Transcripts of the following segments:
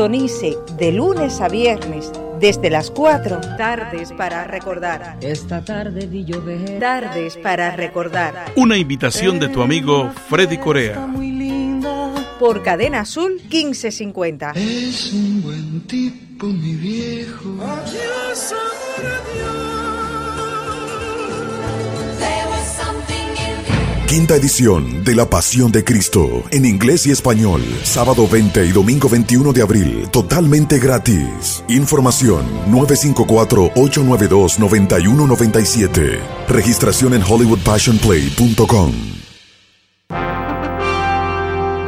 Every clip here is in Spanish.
Tonice de lunes a viernes desde las 4 tardes para recordar. Esta tarde vi llover. Tardes para recordar. Una invitación de tu amigo Freddy Corea. Por Cadena Azul 1550. Es un buen tipo, mi viejo. Adiós, amor, adiós. Quinta edición de La Pasión de Cristo, en inglés y español, sábado 20 y domingo 21 de abril, totalmente gratis. Información 954-892-9197. Registración en hollywoodpassionplay.com.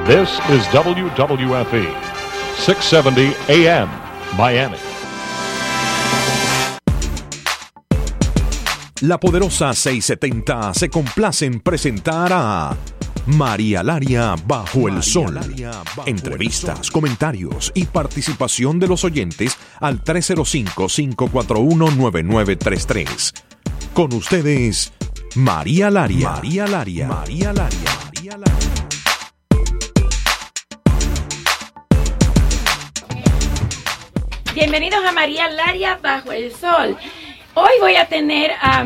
This is WWFE, 670 AM, Miami. La poderosa 670 se complace en presentar a María Laria Bajo el Sol. Entrevistas, comentarios y participación de los oyentes al 305-541-9933. Con ustedes, María Laria. María Laria. María Laria. María Laria. Bienvenidos a María Laria Bajo el Sol. Hoy voy a tener a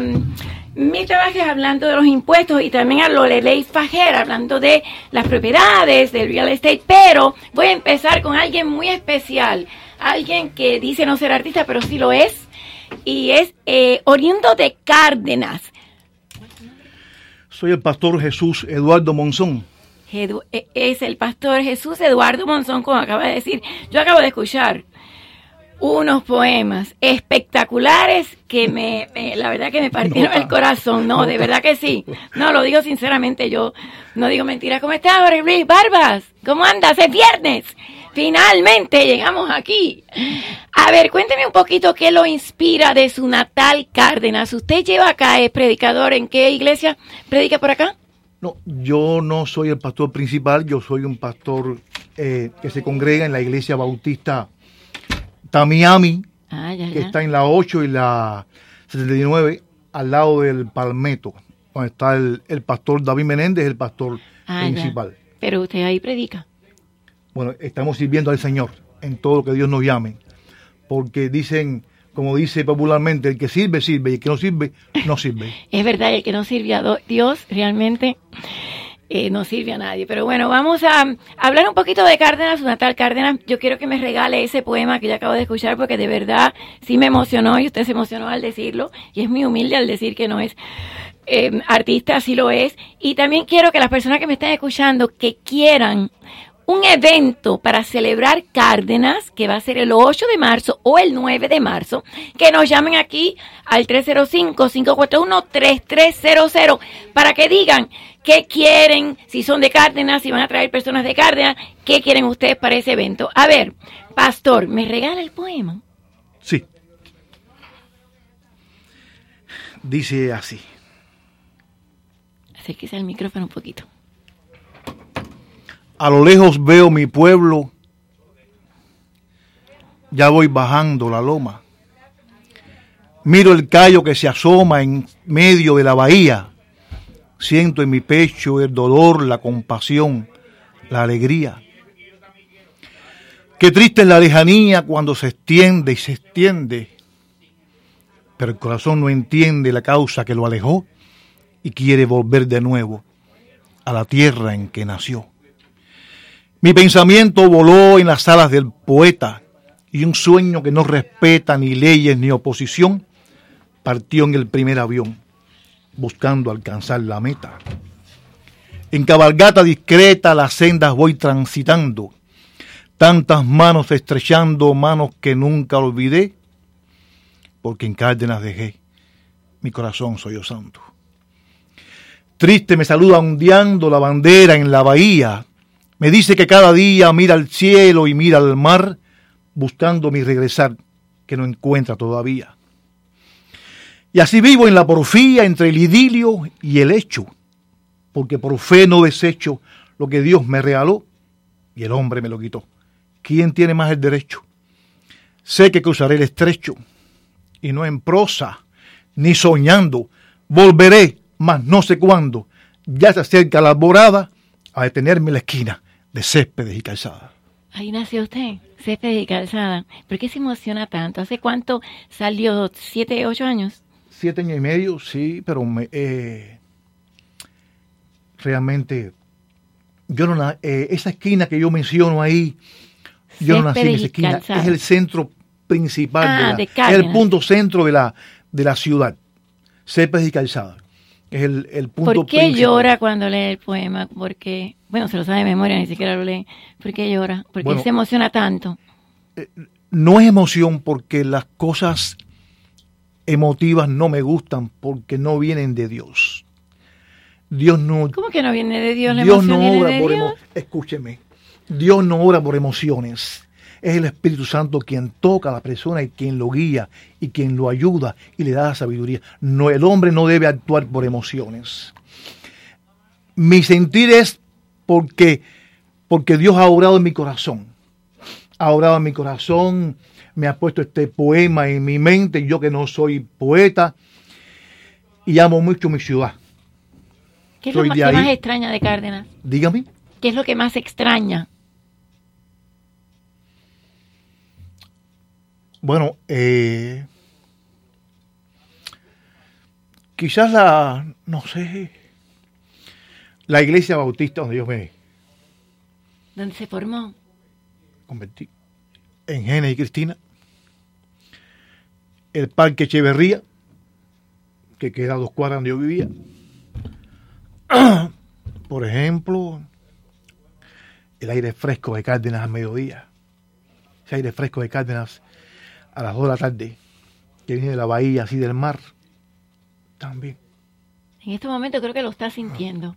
mis trabajes hablando de los impuestos y también a Lorelei Fajer hablando de las propiedades, del real estate, pero voy a empezar con alguien muy especial, alguien que dice no ser artista, pero sí lo es, y es eh, oriundo de Cárdenas. Soy el pastor Jesús Eduardo Monzón. Edu, e, es el pastor Jesús Eduardo Monzón, como acaba de decir. Yo acabo de escuchar unos poemas espectaculares que me, la verdad que me partieron el corazón, no, de verdad que sí, no, lo digo sinceramente, yo no digo mentiras, ¿cómo estás, Jorge Luis Barbas? ¿Cómo andas? Es viernes, finalmente llegamos aquí. A ver, cuénteme un poquito qué lo inspira de su natal Cárdenas, usted lleva acá, es predicador, ¿en qué iglesia predica por acá? No, yo no soy el pastor principal, yo soy un pastor eh, que se congrega en la iglesia bautista Miami, ah, que está en la 8 y la 79, al lado del Palmetto, donde está el, pastor David Menéndez, el pastor ah, principal. Pero usted ahí predica. Bueno, estamos sirviendo al Señor en todo lo que Dios nos llame, porque dicen, como dice popularmente, el que sirve, sirve, y el que no sirve, no sirve. es verdad, el que no sirve a Dios realmente eh, no sirve a nadie. Pero bueno, vamos a hablar un poquito de Cárdenas, su natal Cárdenas. Yo quiero que me regale ese poema que yo acabo de escuchar porque de verdad sí me emocionó y usted se emocionó al decirlo y es muy humilde al decir que no es eh, artista, sí lo es. Y también quiero que las personas que me estén escuchando que quieran un evento para celebrar Cárdenas, que va a ser el 8 de marzo o el 9 de marzo, que nos llamen aquí al 305-541-3300 para que digan qué quieren, si son de Cárdenas, si van a traer personas de Cárdenas, qué quieren ustedes para ese evento. A ver, Pastor, ¿me regala el poema? Sí. Dice así. Acérquese al micrófono un poquito. A lo lejos veo mi pueblo, ya voy bajando la loma. Miro el callo que se asoma en medio de la bahía. Siento en mi pecho el dolor, la compasión, la alegría. Qué triste es la lejanía cuando se extiende y se extiende. Pero el corazón no entiende la causa que lo alejó y quiere volver de nuevo a la tierra en que nació. Mi pensamiento voló en las alas del poeta y un sueño que no respeta ni leyes ni oposición partió en el primer avión buscando alcanzar la meta. En cabalgata discreta las sendas voy transitando, tantas manos estrechando, manos que nunca olvidé, porque en Cárdenas dejé mi corazón soy santo. Triste me saluda ondeando la bandera en la bahía, me dice que cada día mira al cielo y mira al mar, buscando mi regresar, que no encuentra todavía. Y así vivo en la porfía entre el idilio y el hecho, porque por fe no desecho lo que Dios me regaló y el hombre me lo quitó. ¿Quién tiene más el derecho? Sé que cruzaré el estrecho, y no en prosa, ni soñando. Volveré, mas no sé cuándo. Ya se acerca la alborada a detenerme en la esquina de céspedes y calzada. Ahí nació usted, Césped y Calzada. ¿Por qué se emociona tanto? ¿Hace cuánto salió? ¿Siete, ocho años? Siete años y medio, sí, pero me, eh, realmente yo no eh, esa esquina que yo menciono ahí, yo no nací en Céspedes esa esquina. Calzada. Es el centro principal, Ah, de la- de es el punto centro de la, de la ciudad. Césped y Calzada. Es el, el punto ¿Por qué principal. llora cuando lee el poema? Porque, bueno, se lo sabe de memoria, ni siquiera lo lee. ¿Por qué llora? ¿Por qué Bueno. se emociona tanto? No es emoción porque las cosas emotivas no me gustan porque no vienen de Dios. Dios no, ¿Cómo que no viene de Dios? La Dios emoción no obra de por Dios. emociones. Escúcheme. Dios no obra por emociones. Es el Espíritu Santo quien toca a la persona y quien lo guía y quien lo ayuda y le da la sabiduría. No, el hombre no debe actuar por emociones. Mi sentir es porque, porque Dios ha obrado en mi corazón. Ha obrado en mi corazón, me ha puesto este poema en mi mente, yo que no soy poeta, y amo mucho mi ciudad. ¿Qué es lo más, que más extraña de Cárdenas? Dígame. ¿Qué es lo que más extraña? Bueno, eh, quizás la, no sé, la iglesia bautista donde yo me ¿Dónde se formó? convertí, en Gene y Cristina, el parque Echeverría, que queda a dos cuadras donde yo vivía. Por ejemplo, el aire fresco de Cárdenas a mediodía, ese aire fresco de Cárdenas a las dos de la tarde, que viene de la bahía, así del mar, también. En este momento creo que lo está sintiendo.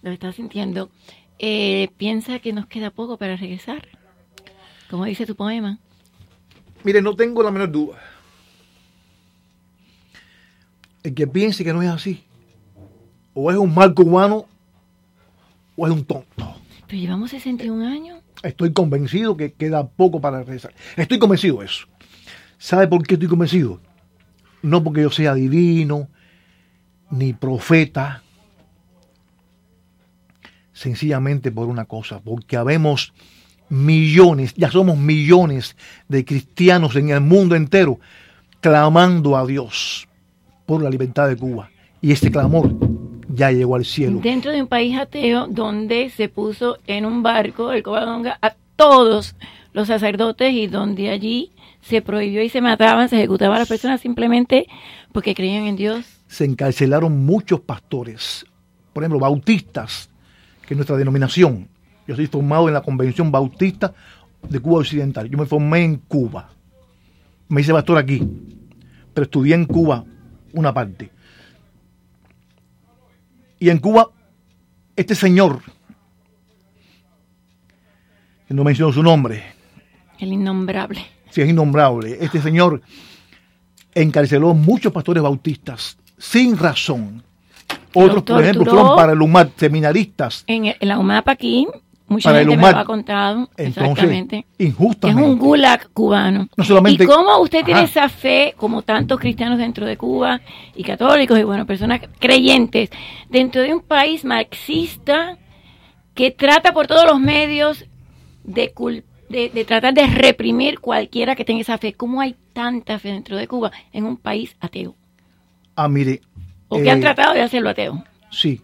Lo está sintiendo. Eh, piensa que nos queda poco para regresar. Como dice tu poema. Mire, no tengo la menor duda. El que piense que no es así, o es un mal cubano, o es un tonto. Pero llevamos 61 años. Estoy convencido que queda poco para regresar. Estoy convencido de eso. ¿Sabe por qué estoy convencido? No porque yo sea divino, ni profeta, sencillamente por una cosa, porque habemos millones, ya somos millones de cristianos en el mundo entero clamando a Dios por la libertad de Cuba. Y este clamor ya llegó al cielo. Dentro de un país ateo donde se puso en un barco el Covadonga a todos los sacerdotes y donde allí se prohibió y se mataban, se ejecutaban a las personas simplemente porque creían en Dios. se encarcelaron muchos pastores, por ejemplo, bautistas, que es nuestra denominación. Yo soy formado en la Convención Bautista de Cuba Occidental. Yo me formé en Cuba. Me hice pastor aquí, pero estudié en Cuba una parte. Y en Cuba, este señor, que no menciono su nombre, El innombrable. Si es innombrable, este señor encarceló muchos pastores bautistas sin razón. Otros, por ejemplo, fueron para el UMAR seminaristas. En, el- en la UMAP aquí, mucha Para el gente me lo ha contado. Entonces, exactamente. Que es injustamente. un gulag cubano. No solamente- ¿Y cómo usted tiene esa fe, como tantos cristianos dentro de Cuba y católicos y bueno, personas creyentes, dentro de un país marxista que trata por todos los medios de, cul- de, de tratar de reprimir cualquiera que tenga esa fe? ¿Cómo hay tanta fe dentro de Cuba en un país ateo? Ah, mire. ¿O que eh, han tratado de hacerlo ateo? Sí,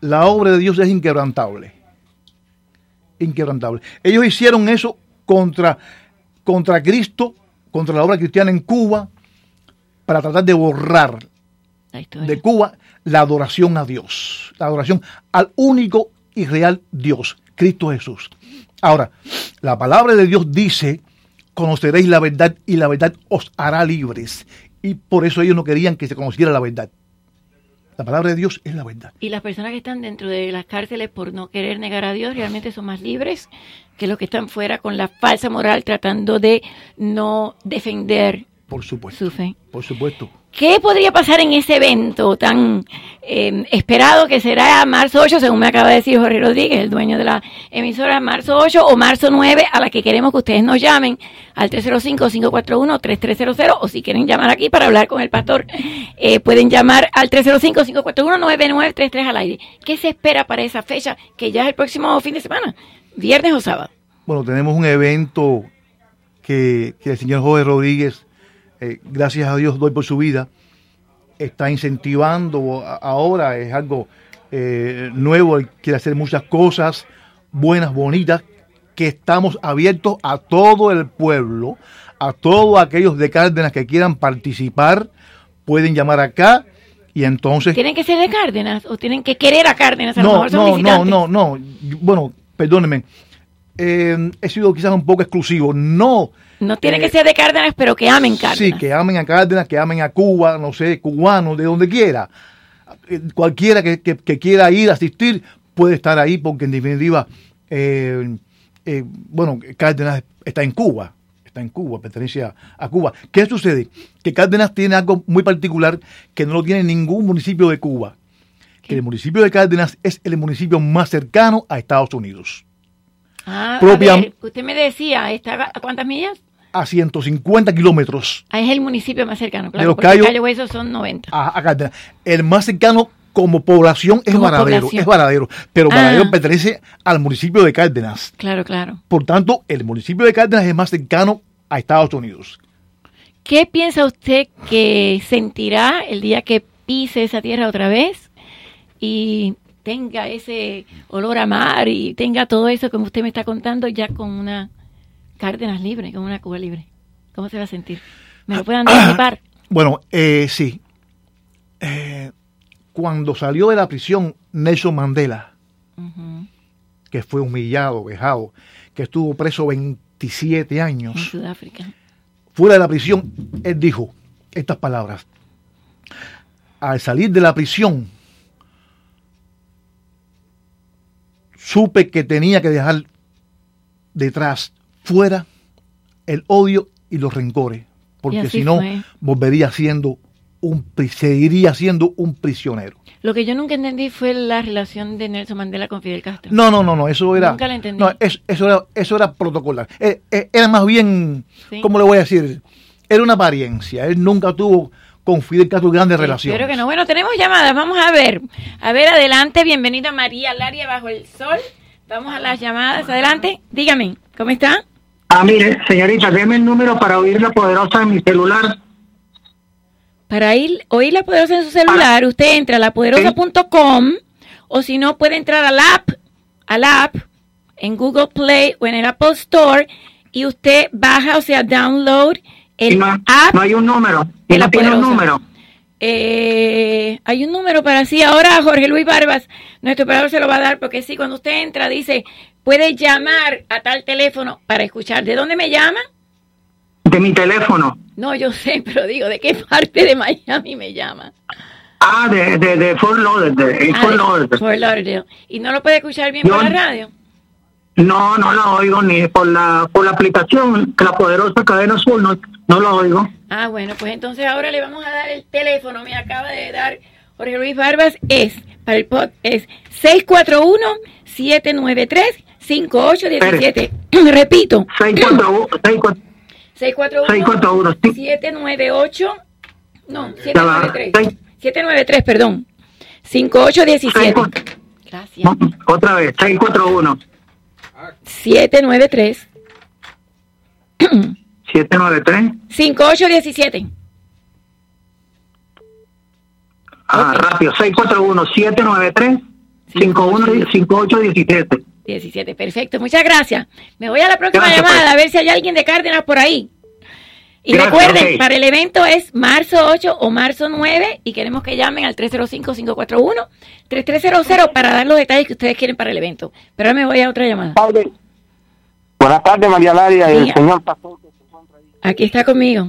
la obra de Dios es inquebrantable. Inquebrantable. Ellos hicieron eso contra, contra Cristo, contra la obra cristiana en Cuba, para tratar de borrar de Cuba la adoración a Dios, la adoración al único y real Dios, Cristo Jesús. Ahora, la palabra de Dios dice, conoceréis la verdad y la verdad os hará libres. Y por eso ellos no querían que se conociera la verdad. La palabra de Dios es la verdad. Y las personas que están dentro de las cárceles por no querer negar a Dios realmente son más libres que los que están fuera con la falsa moral tratando de no defender Por supuesto. su fe. Por supuesto. ¿Qué podría pasar en ese evento tan eh, esperado que será marzo 8, según me acaba de decir Jorge Rodríguez, el dueño de la emisora, marzo 8 o marzo 9, a la que queremos que ustedes nos llamen al 305-541-3300 o si quieren llamar aquí para hablar con el pastor, eh, pueden llamar al 305-541-9933 al aire. ¿Qué se espera para esa fecha que ya es el próximo fin de semana? ¿Viernes o sábado? Bueno, tenemos un evento que, que el señor Jorge Rodríguez, eh, gracias a Dios doy por su vida, está incentivando ahora, es algo eh, nuevo, quiere hacer muchas cosas buenas, bonitas, que estamos abiertos a todo el pueblo, a todos aquellos de Cárdenas que quieran participar, pueden llamar acá y entonces... ¿Tienen que ser de Cárdenas o tienen que querer a Cárdenas? A No, mejor no, no, no, no. Bueno, perdónenme. Eh, he sido quizás un poco exclusivo. No. No tienen Eh, que ser de Cárdenas, pero que amen Cárdenas. Sí, que amen a Cárdenas, que amen a Cuba, no sé, cubanos, de donde quiera. Eh, Cualquiera que, que- que quiera ir a asistir puede estar ahí porque en definitiva, eh, eh, bueno, Cárdenas está en Cuba, está en Cuba, pertenece a, a Cuba. ¿Qué sucede? Que Cárdenas tiene algo muy particular que no lo tiene ningún municipio de Cuba. Que el municipio de Cárdenas es el municipio más cercano a Estados Unidos. Ah, propia- a ver, usted me decía, ¿está a cuántas millas? A 150 kilómetros Ah, es el municipio más cercano, claro. los porque Cayos- Cayo Hueso son 90. a, a Cárdenas. El más cercano como población es Como Varadero, población. es Varadero, pero Ah. Varadero pertenece al municipio de Cárdenas. Claro, claro. Por tanto, el municipio de Cárdenas es más cercano a Estados Unidos. ¿Qué piensa usted que sentirá el día que pise esa tierra otra vez y tenga ese olor a mar y tenga todo eso como usted me está contando ya con una Cárdenas libre, con una Cuba libre? ¿Cómo se va a sentir? ¿Me lo pueden anticipar? Bueno, eh, sí. Eh, cuando salió de la prisión Nelson Mandela, que fue humillado, vejado, que estuvo preso 27 En años, Sudáfrica. fuera de la prisión, él dijo estas palabras. Al salir de la prisión, supe que tenía que dejar detrás, fuera, el odio y los rencores, porque si no, volvería siendo un, seguiría siendo un prisionero. Lo que yo nunca entendí fue la relación de Nelson Mandela con Fidel Castro. No, no, no, no, eso era. Nunca la entendí. No, eso, era, eso era protocolar. Eh, eh, era más bien, Sí. ¿cómo le voy a decir? Era una apariencia. Él nunca tuvo con Fidel Castro grandes Sí, relaciones. Espero que no. Bueno, tenemos llamadas. Vamos a ver. A ver, adelante. Bienvenida María Laria bajo el sol. Vamos a las llamadas. Adelante. Dígame, ¿cómo está? Ah, mire, señorita, deme el número para oír la poderosa en mi celular. Para ir, oír la poderosa en su celular, usted entra a lapoderosa.com o si no puede entrar al app, al app en Google Play o en el Apple Store y usted baja, o sea, download el no, app. no hay un número. Y de la tiene un número. Eh, hay un número para sí. Ahora Jorge Luis Barbas, nuestro operador se lo va a dar porque sí, cuando usted entra dice, puede llamar a tal teléfono para escuchar. ¿De dónde me llama? De mi teléfono. No, yo sé, pero digo, ¿de qué parte de Miami me llama? Ah, de, de, de Fort Lauderdale. Ah, Fort de- Lauderdale. Fort Lauderdale. ¿Y no lo puede escuchar bien Yo- por la radio? No, no la oigo ni por la por la aplicación, que la poderosa cadena sur, no, no la oigo. Ah, bueno, pues entonces ahora le vamos a dar el teléfono. Me acaba de dar Jorge Luis Barbas. Es para el pod, es 641-793-5817. Repito, 641, 641, 641-798. No, Ya va, 793. seis- 793, perdón. 5817. Gracias. otra vez, 641 793 793. 5817. Ah, rápido, 641 793 5817. 17, perfecto, muchas gracias. Me voy a la próxima Gracias, llamada pues. a ver si hay alguien de Cárdenas por ahí. Y Gracias, recuerden, para el evento es marzo 8 o marzo 9 y queremos que llamen al 305-541-3300 para dar los detalles que ustedes quieren para el evento. Pero ahora me voy a otra llamada. Buenas tardes, María Laria y el señor pastor. Aquí está conmigo.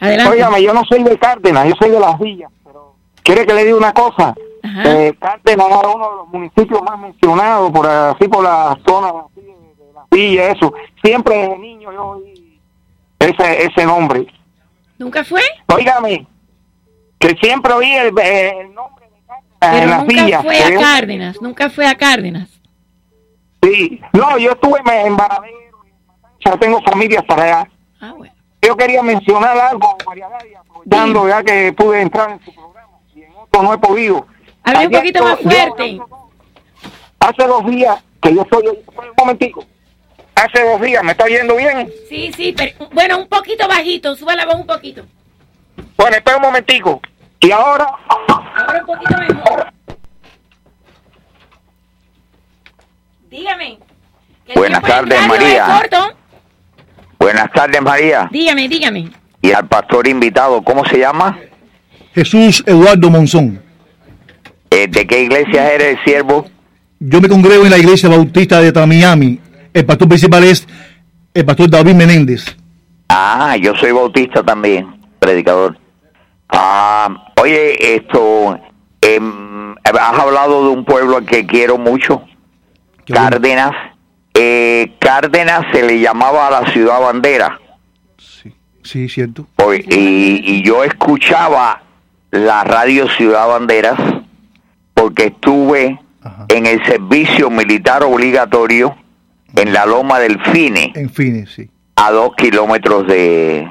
Adelante. Óigame, yo no soy de Cárdenas, yo soy de Las Villas, pero ¿quiere que le diga una cosa? Ajá. Eh, Cárdenas era uno de los municipios más mencionados, por así por la zona así, de, Las Villas, eso. Siempre desde niño yo oí ese, ese nombre. ¿Nunca fue? Óigame, que siempre oí el, eh, el nombre de Cárdenas en Las nunca fue a Cárdenas, nunca fue a Cárdenas. Sí, no, yo estuve en en Matanza, tengo familias para allá. Ah, bueno. Yo quería mencionar algo, María Laria, aprovechando ya que pude entrar en su programa y en otro no he podido. Hable un poquito más yo- fuerte. Hace dos días que yo estoy, un momentico, hace dos días. ¿Me está oyendo bien? Sí, sí, pero bueno, un poquito bajito, suba la voz un poquito. Bueno, espera un momentico. Y ahora, Ahora un poquito mejor. Dígame. Buenas tardes, María. corto. Buenas tardes, María. Dígame, dígame. Y al pastor invitado, ¿cómo se llama? Jesús Eduardo Monzón. Eh, ¿De qué iglesia eres, siervo? Yo me congrego en la iglesia bautista de Miami. El pastor principal es el pastor David Menéndez. Ah, yo soy bautista también, predicador. Ah, oye, esto, em, has hablado de un pueblo al que quiero mucho, Cárdenas. Eh, Cárdenas se le llamaba a la ciudad bandera. Sí, cierto. Hoy- y, y yo escuchaba la radio Ciudad Banderas porque estuve en el servicio militar obligatorio en la loma del Fine, En fin, sí, a dos kilómetros de,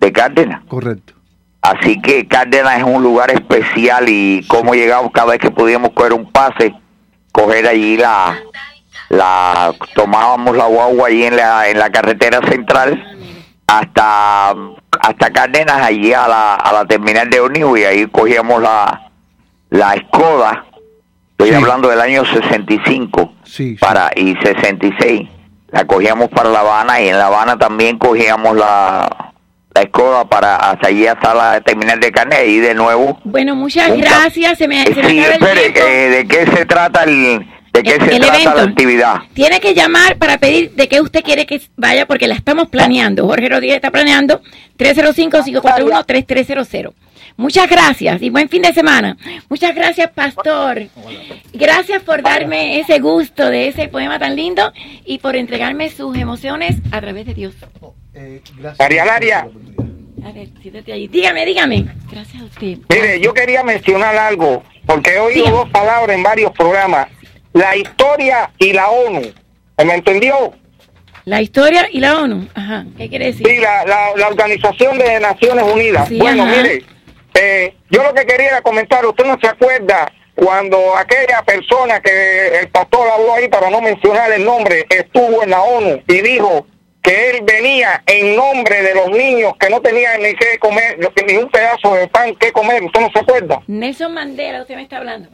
de Cárdenas. correcto. Así que Cárdenas es un lugar especial y cómo llegamos cada vez que podíamos coger un pase, coger allí la, la tomábamos la guagua allí en la, en la carretera central hasta hasta Cárdenas allí a la, a la terminal de ómnibus y ahí cogíamos la la Skoda estoy hablando del año 65 para y 66 la cogíamos para La Habana y en La Habana también cogíamos la la Skoda para hasta allí hasta la terminal de Cárdenas y de nuevo Bueno, muchas Un gracias. Se me, se me Sí, acaba el espere, eh, ¿de qué se trata el de qué El- se el trata evento. la actividad? Tiene que llamar para pedir de qué usted quiere que vaya porque la estamos planeando. Jorge Rodríguez está planeando 305-541-3300. Muchas gracias y buen fin de semana. Muchas gracias, Pastor. Gracias por darme ese gusto de ese poema tan lindo y por entregarme sus emociones a través de Dios. María Laria, A ver, siéntate ahí. Dígame, dígame. Gracias a usted. mire, yo quería mencionar algo, porque he oído dos palabras en varios programas. La historia y la ONU. ¿Me entendió? La historia y la ONU. Ajá. ¿Qué quiere decir? Sí, la, la, la Organización de Naciones Unidas. Sí, bueno, ajá. mire, eh, yo lo que quería era comentar, usted no se acuerda cuando aquella persona que el pastor habló ahí, para no mencionar el nombre, estuvo en la ONU y dijo que él venía en nombre de los niños que no tenían ni que comer, ni un pedazo de pan que comer, ¿usted no se acuerda? Nelson Mandela, usted me está hablando.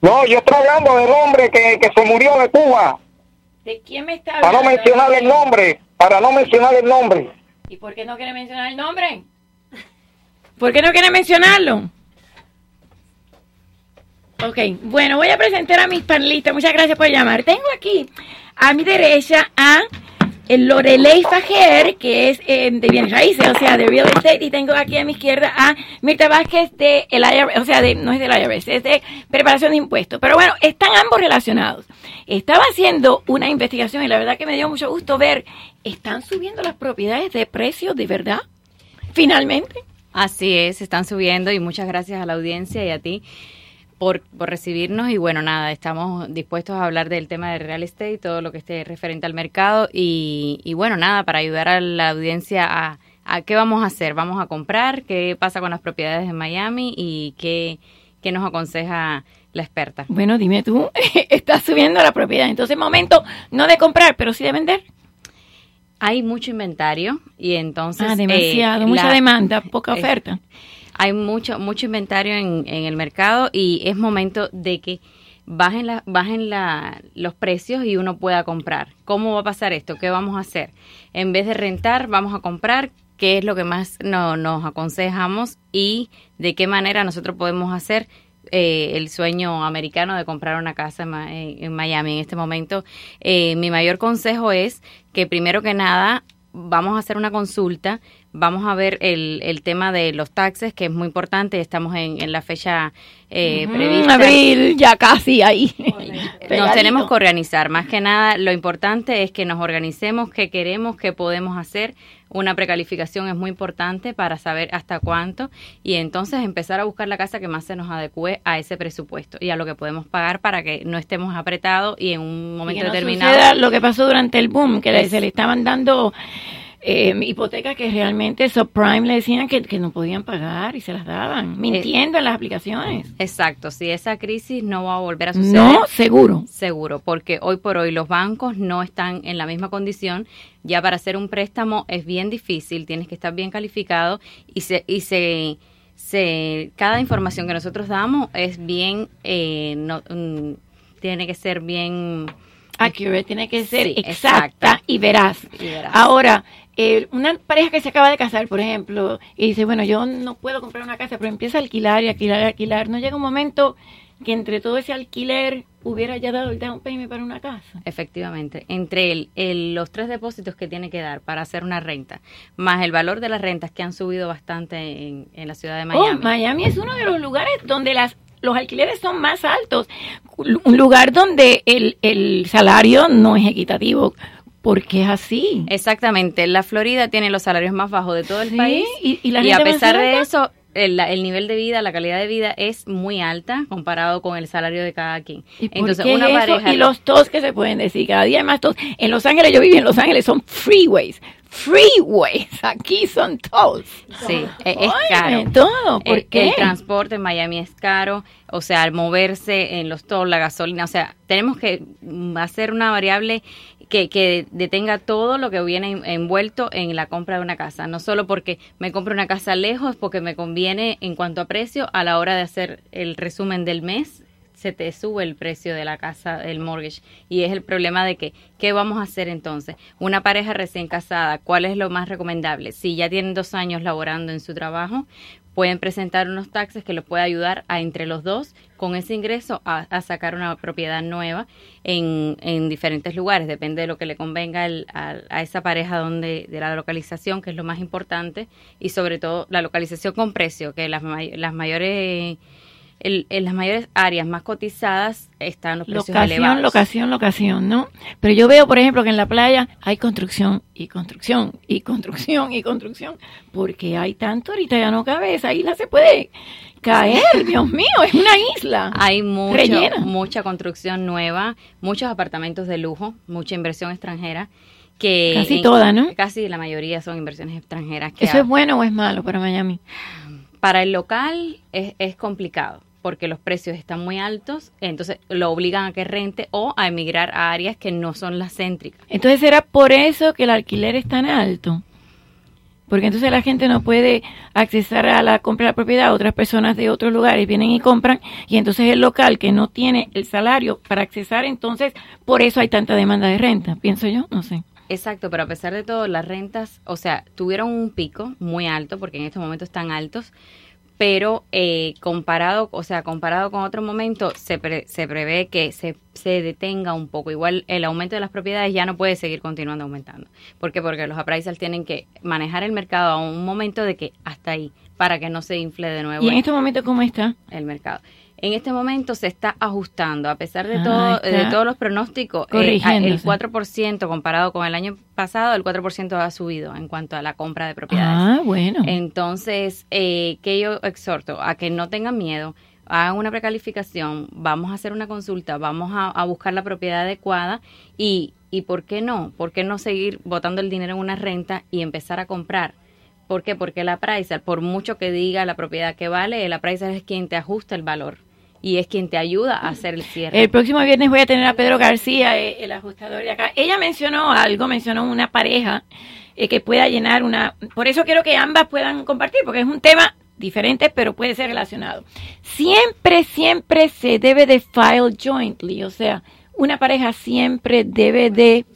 No, yo estoy hablando del hombre que, que se murió de Cuba, ¿De quién me está para hablando? no mencionar el nombre, para no mencionar el nombre. ¿Y por qué no quiere mencionar el nombre? ¿Por qué no quiere mencionarlo? Ok, bueno, voy a presentar a mis panelistas. Muchas gracias por llamar. Tengo aquí a mi derecha a el Lorelei Fajer, que es eh, de bienes raíces, o sea, de real estate, y tengo aquí a mi izquierda a Mirta Vázquez de el IRS, o sea, de, no es del IRS, es de preparación de impuestos. Pero bueno, están ambos relacionados. Estaba haciendo una investigación y la verdad que me dio mucho gusto ver, están subiendo las propiedades de precio de verdad, finalmente. Así es, están subiendo y muchas gracias a la audiencia y a ti por, por recibirnos y bueno, nada, estamos dispuestos a hablar del tema de real estate, todo lo que esté referente al mercado y, y bueno, nada, para ayudar a la audiencia a, a qué vamos a hacer, vamos a comprar, qué pasa con las propiedades en Miami y qué, qué nos aconseja la experta. Bueno, dime tú, está subiendo la propiedad. Entonces, momento no de comprar, pero sí de vender. Hay mucho inventario y entonces... Ah, demasiado, eh, mucha la- demanda, poca eh, oferta. hay mucho mucho inventario en, en el mercado y es momento de que bajen la, bajen la, los precios y uno pueda comprar. ¿Cómo va a pasar esto? ¿Qué vamos a hacer? En vez de rentar, vamos a comprar. ¿Qué es lo que más no- nos aconsejamos y de qué manera nosotros podemos hacer eh, el sueño americano de comprar una casa en, Miami en este momento? Eh, mi mayor consejo es que primero que nada vamos a hacer una consulta, vamos a ver el, el tema de los taxes, que es muy importante, estamos en, en la fecha eh, prevista. abril, ya casi ahí. Nos tenemos que organizar, más que nada lo importante es que nos organicemos, qué queremos, qué podemos hacer. Una precalificación es muy importante para saber hasta cuánto y entonces empezar a buscar la casa que más se nos adecue a ese presupuesto y a lo que podemos pagar para que no estemos apretados y en un Y momento que no determinado lo que pasó durante el boom, que Es- se le estaban dando eh, hipotecas que realmente subprime le decían que, que no podían pagar y se las daban, mintiendo en las aplicaciones. Exacto, si esa crisis no va a volver a suceder. No, seguro. Seguro, porque hoy por hoy los bancos no están en la misma condición. Ya para hacer un préstamo es bien difícil, tienes que estar bien calificado y se, y se, se cada información que nosotros damos es bien, eh, no, mm, tiene que ser bien accurate, tiene que ser Sí, exacta exacta. y veraz. Y veraz. Ahora, eh, una pareja que se acaba de casar, por ejemplo, y dice, bueno, yo no puedo comprar una casa, pero empieza a alquilar y alquilar y alquilar. ¿No llega un momento que entre todo ese alquiler hubiera ya dado el down payment para una casa? Efectivamente, entre el, el- los tres depósitos que tiene que dar para hacer una renta, más el valor de las rentas que han subido bastante en, en la ciudad de Miami. Oh, Miami es uno de los lugares donde las los alquileres son más altos. Un lugar donde el, el salario no es equitativo. Porque es así. Exactamente, la Florida tiene los salarios más bajos de todo el Sí, país y- y la a gente más pesar de eso, el, nivel de vida, la calidad de vida es muy alta comparado con el salario de cada quien. ¿Y Entonces, una eso? pareja Y los tos que se pueden decir, cada día hay más tos. En Los Ángeles, yo viví en Los Ángeles, son freeways. Freeways, aquí son tos. Sí, e- es Óyeme, caro. todo, ¿por el, qué? el transporte en Miami es caro, o sea, al moverse en los tolls, la gasolina, o sea, tenemos que hacer una variable que, que detenga todo lo que viene en- envuelto en la compra de una casa. No solo porque me compro una casa lejos, porque me conviene en cuanto a precio, a la hora de hacer el resumen del mes, se te sube el precio de la casa, del mortgage. Y es el problema de que, ¿qué vamos a hacer entonces? Una pareja recién casada, ¿cuál es lo más recomendable? Si ya tienen dos años laborando en su trabajo, pueden presentar unos taxes que los puede ayudar a entre los dos, con ese ingreso, a, a sacar una propiedad nueva en, en diferentes lugares. Depende de lo que le convenga al- al- a esa pareja donde, de la localización, que es lo más importante, y sobre todo la localización con precio, que las, las mayores... el- en las mayores áreas más cotizadas están los precios Locación, elevados. locación, locación, ¿no? Pero yo veo, por ejemplo, que en la playa hay construcción y construcción y construcción y construcción, porque hay tanto ahorita ya no cabe, esa isla se puede caer, Dios mío, es una isla. Hay mucho- Rellena. mucha construcción nueva, muchos apartamentos de lujo, mucha inversión extranjera. Que Casi toda, ¿no? Casi la mayoría son inversiones extranjeras. Que ¿Eso es bueno o es malo para Miami? Para el local es, es complicado porque los precios están muy altos, entonces lo obligan a que rente o a emigrar a áreas que no son las céntricas. Entonces era por eso que el alquiler es tan alto. Porque entonces la gente no puede accesar a la compra de la propiedad, otras personas de otros lugares vienen y compran, y entonces el local que no tiene el salario para accesar, entonces por eso hay tanta demanda de renta, pienso yo, no sé. Exacto, pero a pesar de todo, las rentas, o sea, tuvieron un pico muy alto, porque en estos momentos están altos, pero eh, comparado, o sea, comparado con otro momento, se, pre- se prevé que se, se detenga un poco. Igual el aumento de las propiedades ya no puede seguir continuando aumentando. ¿Por qué? Porque los appraisals tienen que manejar el mercado a un momento de que hasta ahí, para que no se infle de nuevo ¿Y en el- este momento cómo está? el mercado. En este momento se está ajustando, a pesar de Ah, todo, de todos los pronósticos, eh, el 4% comparado con el año pasado, el 4% ha subido en cuanto a la compra de propiedades. Ah, bueno. Entonces, eh, que yo exhorto a que no tengan miedo, hagan una precalificación, vamos a hacer una consulta, vamos a, a buscar la propiedad adecuada y, y ¿por qué no? ¿Por qué no seguir botando el dinero en una renta y empezar a comprar? ¿Por qué? Porque el appraisal, por mucho que diga la propiedad que vale, el appraisal es quien te ajusta el valor y es quien te ayuda a hacer el cierre. El próximo viernes voy a tener a Pedro García, eh, el ajustador de acá. Ella mencionó algo, mencionó una pareja eh, que pueda llenar una... Por eso quiero que ambas puedan compartir, porque es un tema diferente, pero puede ser relacionado. Siempre, siempre se debe de file jointly, o sea, una pareja siempre debe de...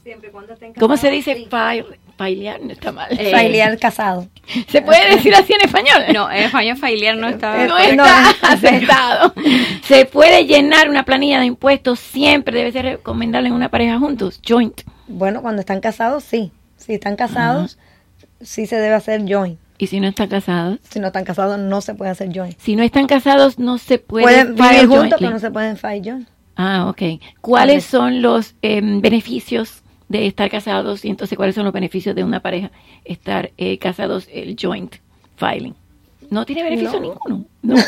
¿Cómo se dice file? Filear no está mal. Eh, Familiar casado. ¿Se puede decir así en español? No, en español familiar no está. no está aceptado. Se puede llenar una planilla de impuestos, siempre debe ser recomendable en una pareja juntos, joint. Bueno, cuando están casados, sí. Si están casados, sí se debe hacer joint. ¿Y si no están casados? Si no están casados, no se puede hacer joint. Si no están casados, no se puede Pueden vivir juntos, pero no se pueden file joint. Ah, ok. ¿Cuáles son los em, beneficios de estar casados y entonces cuáles son los beneficios de una pareja estar eh, casados, el joint filing? No tiene beneficio No. ninguno. No.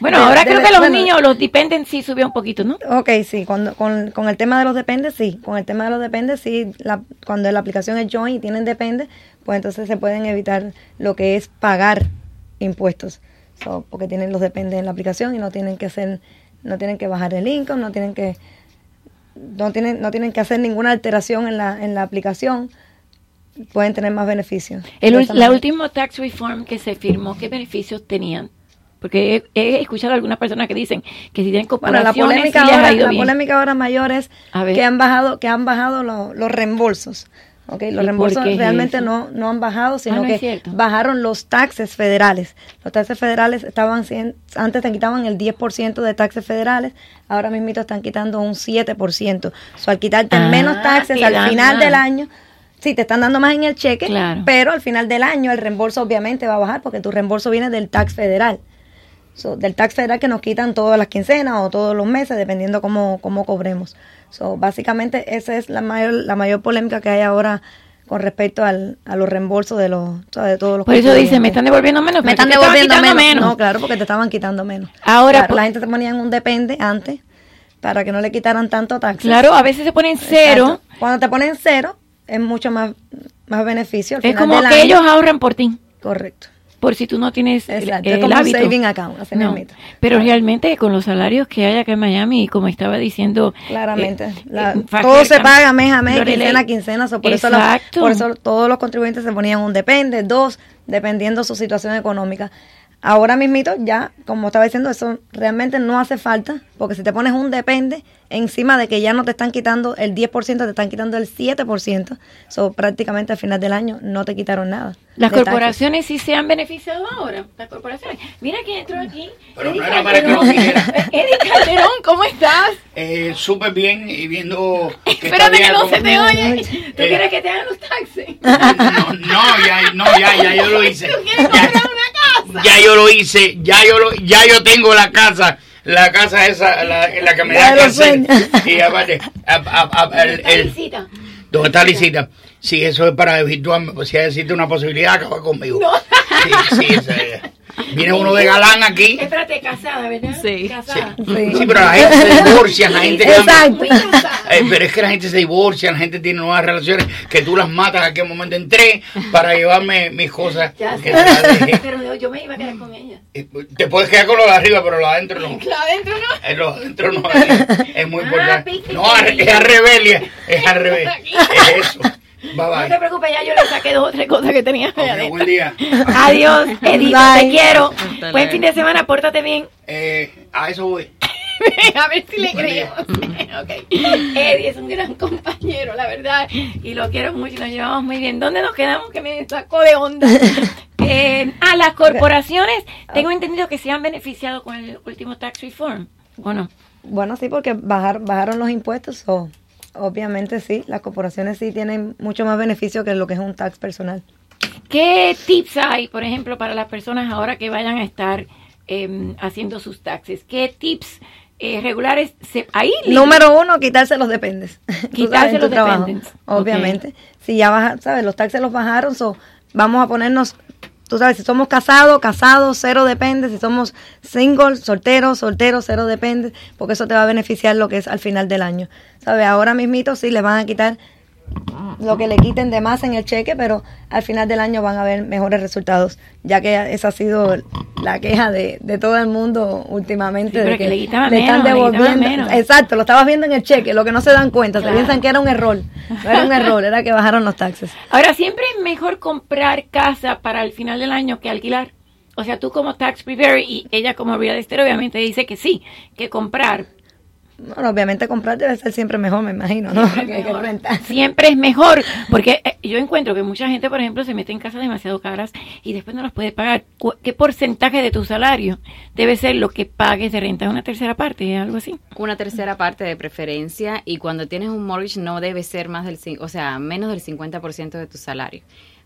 Bueno, De- ahora de- creo que los bueno. niños, los dependen, sí subió un poquito, ¿no? Ok, sí, cuando, con, con el tema de los dependes, sí. Con el tema de los dependes, sí. La, cuando la aplicación es joint y tienen depende, pues entonces se pueden evitar lo que es pagar impuestos. So, porque tienen los dependes en la aplicación y no tienen que hacer, no tienen que bajar el income, no tienen que, no tienen, no tienen que hacer ninguna alteración en la, en la aplicación. Pueden tener más beneficios. El, la última tax reform que se firmó, ¿qué beneficios tenían? Porque he, he escuchado a algunas personas que dicen que si tienen Bueno, la polémica, sí ahora, la bien. polémica ahora mayor es que han bajado, que han bajado lo- los reembolsos. Okay, los ¿Y por reembolsos es realmente no, no han bajado, sino no es que bajaron los taxes federales. Los taxes federales estaban, antes te quitaban el 10% de taxes federales, ahora mismo están quitando un 7%. So, al quitarte Ah, menos taxes al final del año, sí, te están dando más en el cheque, Claro. pero al final del año el reembolso obviamente va a bajar porque tu reembolso viene del tax federal. So, del tax federal que nos quitan todas las quincenas o todos los meses, dependiendo cómo, cómo cobremos. So, básicamente esa es la mayor, la mayor polémica que hay ahora con respecto al, a los reembolsos de los, de todos los Por eso dice, me están devolviendo menos. Me están devolviendo menos. No, claro, porque te estaban quitando menos. Ahora, Claro, por- la gente se ponía en un depende antes para que no le quitaran tanto taxes. Claro, a veces se ponen cero. Exacto. Cuando te ponen cero, es mucho más, más beneficio. Al Es final como del que año. ellos ahorran por ti. Correcto. Por si tú no tienes el, Exacto, el como un hábito. saving account, así No, mismito. Pero realmente con los salarios que hay acá en Miami, y como estaba diciendo... Claramente. eh, La- eh, todo se paga mes a mes, Lorelei. quincena a quincena. so por, eso la- Exacto. por eso todos los contribuyentes se ponían un depende, dos, dependiendo su situación económica. Ahora mismito, ya, como estaba diciendo, eso realmente no hace falta, porque si te pones un depende, encima de que ya no te están quitando el 10%, te están quitando el 7%, so prácticamente al final del año no te quitaron nada. Las de taxes. corporaciones sí se han beneficiado ahora. Las corporaciones. Mira quién entró aquí. Pero Eddie no era para que. Eddie Calderón, ¿cómo estás? Eh, Súper bien y viendo que Espérate que no se te oye. ¿Tú Eh, quieres que te hagan los taxes? No, no, ya, no, ya, ya yo lo hice. Ya, ya yo lo hice, ya yo lo, ya yo tengo la casa, la casa esa, la, la que me La da sueños. Y aparte, a- a- a- el- el-. ¿dónde está Lisita? Sí, eso es para desvirtuarme, pues si existe una posibilidad, acaba conmigo. Sí, sí, esa es. Viene uno de galán aquí. Espérate, casada, ¿verdad? Sí. Casada. Sí, pero la gente se divorcia, la gente. Exacto. Eh, pero es que la gente se divorcia, la gente tiene nuevas relaciones que tú las matas a aquel momento entré para llevarme mis cosas. Ya que sé. Pero yo- yo me iba a quedar con ella. Eh, Te puedes quedar con lo de arriba, pero lo de adentro no. Claro, adentro no. Eh, Lo de adentro no es, es muy Ah, importante. No, es al revés, es al revés. Es eso. Bye No te preocupes, ya yo le saqué dos o tres cosas que tenía buen día. Adiós, Edith, Bye. te quiero. Hasta Buen fin de semana, pórtate bien. Eh, a eso voy. a ver si le Buen creo. día. Ok. Eddie es un gran compañero, la verdad. Y lo quiero mucho y nos llevamos muy bien. ¿Dónde nos quedamos? Que me sacó de onda. Eh, a las corporaciones, tengo entendido que se han beneficiado con el último tax reform. ¿O no? Bueno, sí, porque bajar, bajaron los impuestos, o obviamente sí, las corporaciones sí tienen mucho más beneficio que lo que es un tax personal. ¿Qué tips hay, por ejemplo, para las personas ahora que vayan a estar eh, haciendo sus taxes? ¿Qué tips eh, regulares se, ahí? Número uno, quitarse los dependes. Quitarse los dependents. Obviamente. Si ya baja, ¿sabes? Los taxes los bajaron, so, vamos a ponernos, tú sabes, si somos casados, casados, cero depende. Si somos single, solteros, solteros, cero depende. Porque eso te va a beneficiar lo que es al final del año. ¿Sabes? Ahora mismito sí le van a quitar lo que le quiten de más en el cheque, pero al final del año van a haber mejores resultados, ya que esa ha sido la queja de, de todo el mundo últimamente. Sí, de que le quitaban le están menos, devolviendo. Exacto, lo estabas viendo en el cheque, lo que no se dan cuenta, Claro. se piensan que era un error. No era un error, era que bajaron los taxes. Ahora, siempre es mejor comprar casa para el final del año que alquilar. O sea, tú como tax preparer y ella como real estate obviamente dice que sí, que comprar. Bueno, obviamente comprar debe ser siempre mejor, me imagino, ¿no? Que- que rentar. Siempre es mejor, porque eh, yo encuentro que mucha gente, por ejemplo, se mete en casas demasiado caras y después no las puede pagar. ¿Qué porcentaje de tu salario debe ser lo que pagues de renta? ¿Una tercera parte? ¿Algo así? Una tercera parte de preferencia y cuando tienes un mortgage no debe ser más del, cin- o sea, menos del 50% de tu salario.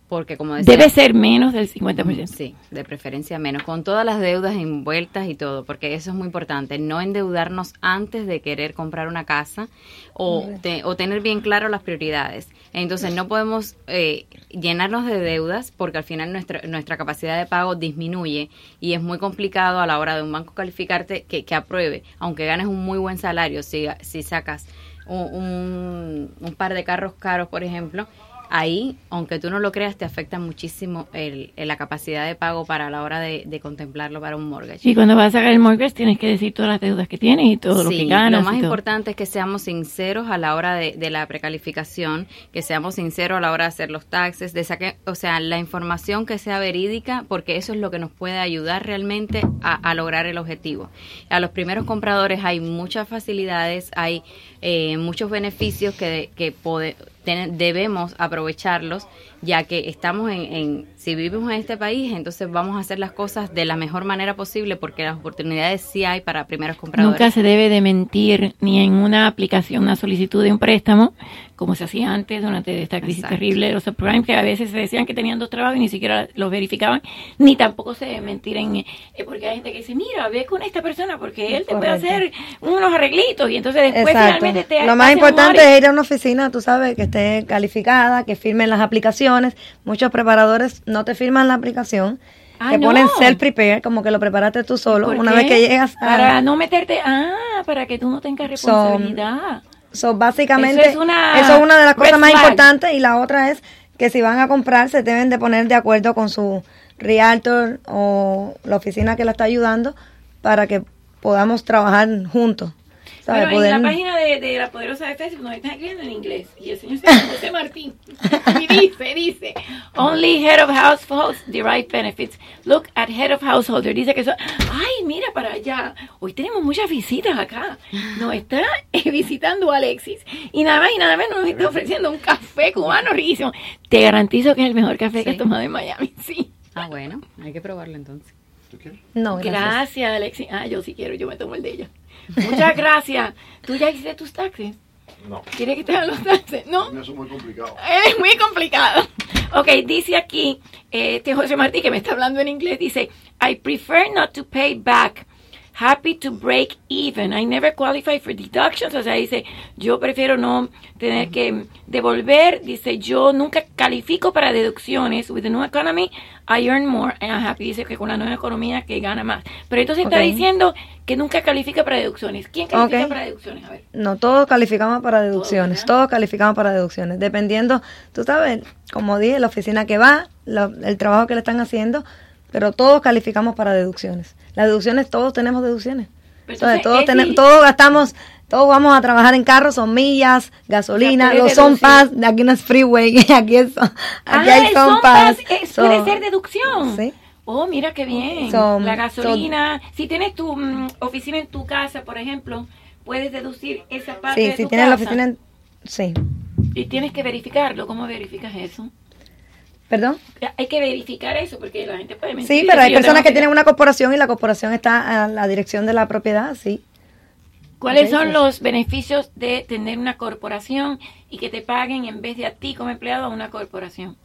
Porque como decía, Debe ser menos del 50%. Sí, de preferencia menos, con todas las deudas envueltas y todo, porque eso es muy importante, no endeudarnos antes de querer comprar una casa o, te- o tener bien claro las prioridades. Entonces no podemos eh, llenarnos de deudas porque al final nuestra, nuestra capacidad de pago disminuye y es muy complicado a la hora de un banco calificarte que, que apruebe, aunque ganes un muy buen salario, si, si sacas un, un- un par de carros caros, por ejemplo, ahí, aunque tú no lo creas, te afecta muchísimo el, el- la capacidad de pago para la hora de, de contemplarlo para un mortgage. Y cuando vas a sacar el mortgage tienes que decir todas las deudas que tienes y todo lo Sí, que ganas. Lo más importante es que seamos sinceros a la hora de, de la precalificación, que seamos sinceros a la hora de hacer los taxes, de saque, o sea, la información que sea verídica, porque eso es lo que nos puede ayudar realmente a, a lograr el objetivo. A los primeros compradores hay muchas facilidades, hay eh, muchos beneficios que, que debemos aprovecharlos, ya que estamos en, en, si vivimos en este país, entonces vamos a hacer las cosas de la mejor manera posible, porque las oportunidades sí hay para primeros compradores. Nunca se debe de mentir ni en una aplicación, una solicitud de un préstamo, como se hacía antes durante esta crisis Exacto. terrible de los subprime, que a veces se decían que tenían dos trabajos y ni siquiera los verificaban, ni tampoco se debe mentir en, eh, porque hay gente que dice, mira, ve con esta persona porque él te puede hacer unos arreglitos y entonces después Exacto. finalmente te Lo más importante es ir a una oficina, tú sabes, que esté calificada, que firmen las aplicaciones. Muchos preparadores no te firman la aplicación. Ah, te no. ponen self-prepare, como que lo preparaste tú solo. ¿Por Una qué? vez que llegas a... Para no meterte, ah, para que tú no tengas responsabilidad. So, básicamente, Eso es una eso es una de las cosas más flag. importantes y la otra es que si van a comprar se deben de poner de acuerdo con su realtor o la oficina que la está ayudando para que podamos trabajar juntos. Poder- en la página de, de la poderosa de Facebook nos están escribiendo en inglés y el señor se llama José Martín y dice, dice, only head of households derive benefits. Look at head of householder. Dice que eso, ay, mira para allá. Hoy tenemos muchas visitas acá. Nos está eh, visitando Alexis y nada más y nada menos nos está ofreciendo un café cubano riquísimo. Te garantizo que es el mejor café que he Sí. tomado en Miami. Sí. Ah, bueno, hay que probarlo entonces. No, gracias. Gracias, Alexis. Ah, yo sí quiero, yo me tomo el de ella. Muchas gracias. ¿Tú ya hiciste tus taxes? No. ¿Quieres que te hagan los taxes? No. Eso es muy complicado. Es muy complicado. Ok, dice aquí, eh, este José Martí que me está hablando en inglés, dice, I prefer not to pay back. Happy to break even. I never qualify for deductions. O sea, dice, yo prefiero no tener que devolver. Dice, yo nunca califico para deducciones. With the new economy, I earn more. And I'm happy. Dice que con la nueva economía que gana más. Pero entonces está Ok. diciendo que nunca califica para deducciones. ¿Quién califica para deducciones? A ver. No, todos calificamos para deducciones, todos calificamos para deducciones, dependiendo, tú sabes, como dije, la oficina que va, el trabajo que le están haciendo, pero todos calificamos para deducciones. Las deducciones, todos tenemos deducciones. Entonces, todos, tenemos, gastamos, todos vamos a trabajar en carros, son millas, gasolina, los de aquí no es freeway, aquí, es, aquí Ah, hay pass, eh, So, puede ser deducción. Sí. Oh, mira qué bien. La gasolina. si tienes tu mm, oficina en tu casa, por ejemplo, puedes deducir esa parte Sí, de si tu tienes la oficina, en- sí. Y tienes que verificarlo. ¿Cómo verificas eso? ¿Perdón? Hay que verificar eso porque la gente puede mentir. Sí, pero hay personas que tienen una corporación y la corporación está a la dirección de la propiedad, sí. ¿Cuáles son pues. los beneficios de tener una corporación y que te paguen en vez de a ti como empleado a una corporación?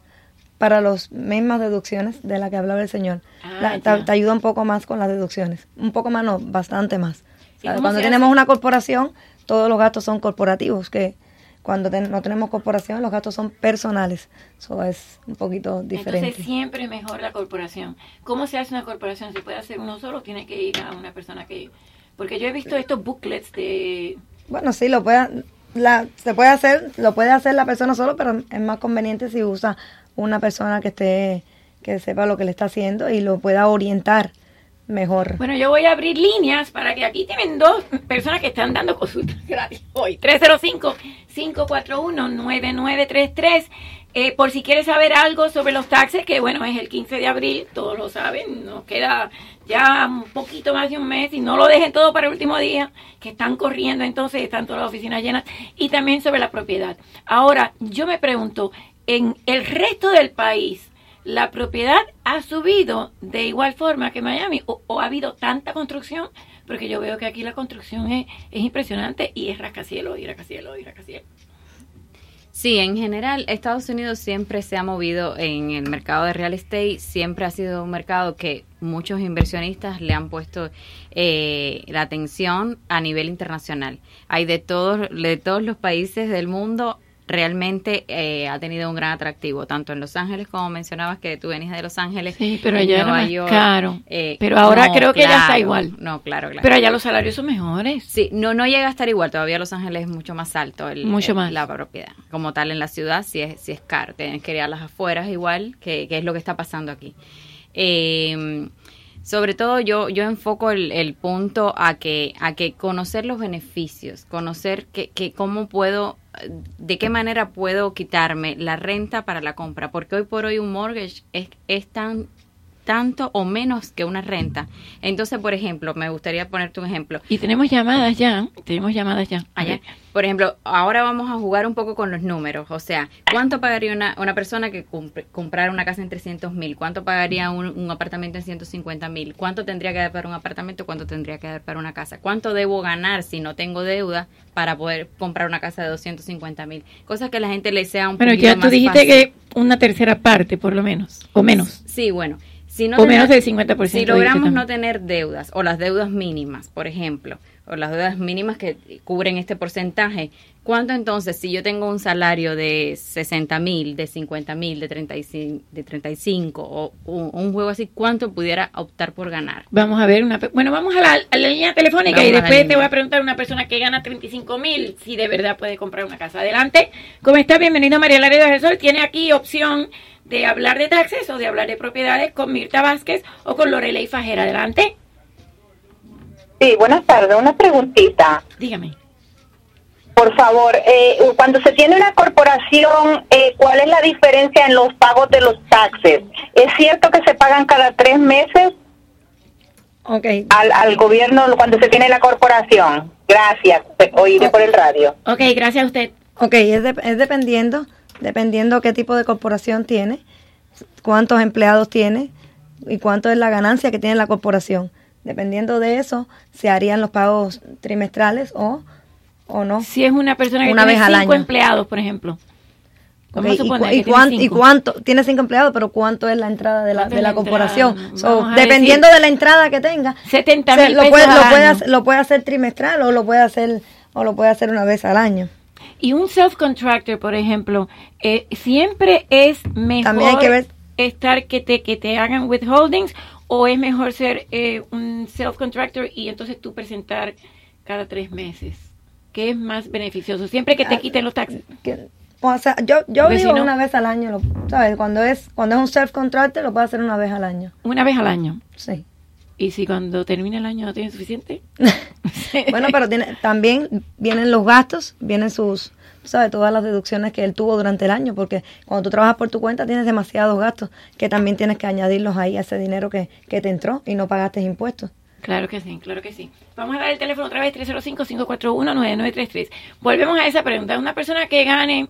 para las mismas deducciones de la que hablaba el señor. Ah, La- te, te ayuda un poco más con las deducciones. Un poco más, no, bastante más. ¿Y ¿Sabes? cómo Cuando tenemos hace? una corporación, todos los gastos son corporativos, que cuando ten- no tenemos corporación, los gastos son personales. Eso es un poquito diferente. Entonces siempre mejor la corporación. ¿Cómo se hace una corporación? ¿Se puede hacer uno solo o tiene que ir a una persona que... Porque yo he visto estos booklets de... Bueno, sí, lo puede, la, se puede hacer, lo puede hacer la persona solo, pero es más conveniente si usa una persona que esté, que sepa lo que le está haciendo y lo pueda orientar mejor. Bueno, yo voy a abrir líneas para que aquí tienen dos personas que están dando consultas gratis hoy. 305-541-9933. Eh, por si quieres saber algo sobre los taxes, que bueno, es el 15 de abril, todos lo saben, nos queda ya un poquito más de un mes y no lo dejen todo para el último día, que están corriendo entonces, están todas las oficinas llenas, y también sobre la propiedad. Ahora, yo me pregunto, en el resto del país, la propiedad ha subido de igual forma que Miami o, ha habido tanta construcción porque yo veo que aquí la construcción es, es impresionante y es rascacielos y rascacielos y rascacielos Sí, en general, Estados Unidos siempre se ha movido en el mercado de real estate, siempre ha sido un mercado que muchos inversionistas le han puesto eh, la atención a nivel internacional. Hay de todos, de todos los países del mundo, realmente eh, ha tenido un gran atractivo, tanto en Los Ángeles, como mencionabas que tú venís de Los Ángeles. Sí, pero allá era más York, caro. eh, pero ahora no, creo que ya está igual. No, claro, claro. Pero allá los salarios son mejores. Sí, no, no llega a estar igual. Todavía Los Ángeles es mucho más alto. El, Mucho el- más. La propiedad. Como tal, en la ciudad sí es, sí es caro. Tienes que ir a las afueras igual, que, que es lo que está pasando aquí. Eh, sobre todo yo, yo enfoco el, el punto a que, a que conocer los beneficios, conocer que, que cómo puedo, de qué manera puedo quitarme la renta para la compra, porque hoy por hoy un mortgage es, es tan tanto o menos que una renta. Entonces, por ejemplo, me gustaría ponerte un ejemplo. Y tenemos llamadas ya, tenemos llamadas ya. Allá. Por ejemplo, ahora vamos a jugar un poco con los números. O sea, ¿cuánto pagaría una, una persona que compre- comprara una casa en 300 mil? ¿Cuánto pagaría un, un apartamento en 150 mil? ¿Cuánto tendría que dar para un apartamento? ¿Cuánto tendría que dar para una casa? ¿Cuánto debo ganar si no tengo deuda para poder comprar una casa de 250 mil? Cosas que la gente le sea un Bueno, poquito ya tú más dijiste fácil. que una tercera parte, por lo menos, o menos. Sí, bueno. Si no O menos del 50% Si logramos no tener deudas o las deudas mínimas, por ejemplo, o las deudas mínimas que cubren este porcentaje, ¿cuánto entonces si yo tengo un salario de 60 mil, de 50 mil, de 35, de 35 o un, un juego así, cuánto pudiera optar por ganar? Vamos a ver una. Bueno, vamos a la, a la línea telefónica Vamos y después te voy a preguntar a una persona que gana 35 mil si de verdad puede comprar una casa. Adelante. ¿Cómo está? Bienvenido María Laredo del Sol. Tiene aquí opción de hablar de taxes o de hablar de propiedades con Mirta Vázquez o con Lorelei Fajera. Adelante. Sí, buenas tardes. Una preguntita. Dígame. Por favor, eh, cuando se tiene una corporación, eh, ¿cuál es la diferencia en los pagos de los taxes? ¿Es cierto que se pagan cada tres meses al, al gobierno cuando se tiene la corporación? Gracias. Oíré por el radio. Ok, gracias a usted. Ok, es, de- es dependiendo, dependiendo qué tipo de corporación tiene, cuántos empleados tiene y cuánto es la ganancia que tiene la corporación. Dependiendo de eso, se harían los pagos trimestrales o, o no. Si es una persona que Una tiene vez al cinco año. empleados, por ejemplo. Y, cu- cuán- y cuánto? Tiene cinco empleados, pero ¿cuánto es la entrada de la, ¿Cuánto de la la corporación? So, dependiendo decir- de la entrada que tenga, 70 se- lo pesos puede, al lo, puede hacer, lo puede hacer trimestral o lo puede hacer o lo puede hacer una vez al año. Y un self-contractor, por ejemplo, eh, siempre es mejor También hay que ver- estar que te, que te hagan withholdings o es mejor ser eh, un self-contractor y entonces tú presentar cada tres meses. ¿Qué es más beneficioso? Siempre que te Ah, quiten los taxes. O sea, yo, yo Porque si digo no- una vez al año, lo- ¿sabes? Cuando es cuando es un self-contractor lo puede hacer una vez al año. Una vez al año. Sí. ¿Y si cuando termine el año no tiene suficiente? Bueno, pero tiene, también vienen los gastos, vienen sus, ¿sabes? Todas las deducciones que él tuvo durante el año, porque cuando tú trabajas por tu cuenta tienes demasiados gastos que también tienes que añadirlos ahí a ese dinero que, que te entró y no pagaste impuestos. Claro que sí, claro que sí. Vamos a dar el teléfono otra vez, 305-541-9933. Volvemos a esa pregunta. Una persona que gane,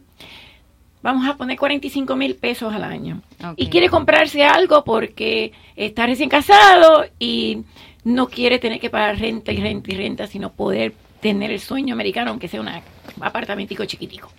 vamos a poner 45 mil pesos al año y quiere comprarse algo porque está recién casado y no quiere tener que pagar renta y renta y renta, sino poder tener el sueño americano, aunque sea un apartamentico chiquitico.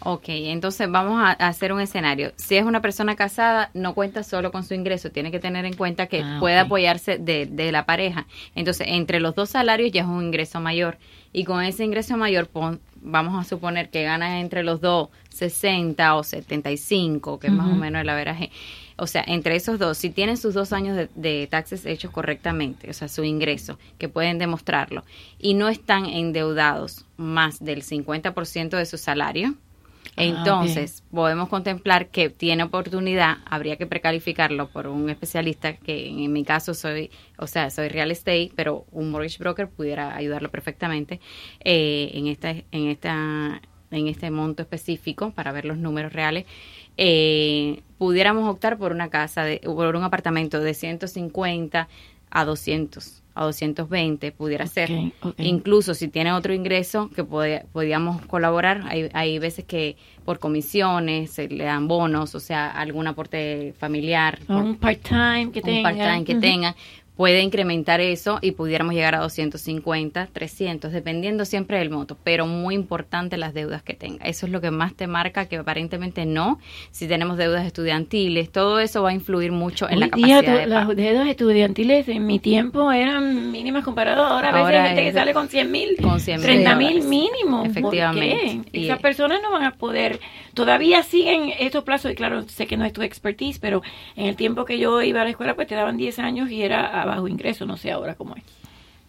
Ok, entonces vamos a, hacer un escenario. Si es una persona casada, no cuenta solo con su ingreso, tiene que tener en cuenta que Ah, puede apoyarse de, de la pareja. Entonces, entre los dos salarios ya es un ingreso mayor. Y con ese ingreso mayor, pon- vamos a suponer que gana entre los dos 60 o 75, que es más o menos el averaje. O sea, entre esos dos, si tienen sus dos años de, de taxes hechos correctamente, o sea, su ingreso, que pueden demostrarlo, y no están endeudados más del 50% de su salario, Ah, entonces, podemos contemplar que tiene oportunidad, habría que precalificarlo por un especialista, que en mi caso soy, o sea, soy real estate, pero un mortgage broker pudiera ayudarlo perfectamente eh, en esta, en esta, en este monto específico para ver los números reales. Eh, pudiéramos optar por una casa, de, por un apartamento de 150 a 200 a 220 pudiera ser. incluso si tiene otro ingreso que podíamos colaborar hay, hay veces que por comisiones se le dan bonos o sea algún aporte familiar O un part-time que un tenga. part-time que tengan puede incrementar eso y pudiéramos llegar a 250, 300, dependiendo siempre del monto, pero muy importante las deudas que tenga. Eso es lo que más te marca que aparentemente no. Si tenemos deudas estudiantiles, todo eso va a influir mucho en la capacidad de Las deudas estudiantiles en mi tiempo eran mínimas comparadas. Ahora, a veces Ahora hay gente que sale con 100 mil, con 100.000 30 mil mínimo. Efectivamente. ¿Por qué? Y- Esas personas no van a poder, todavía siguen estos plazos, y claro, sé que no es tu expertise, pero en el tiempo que yo iba a la escuela, pues te daban 10 años y era a bajo ingreso, no sé ahora cómo es.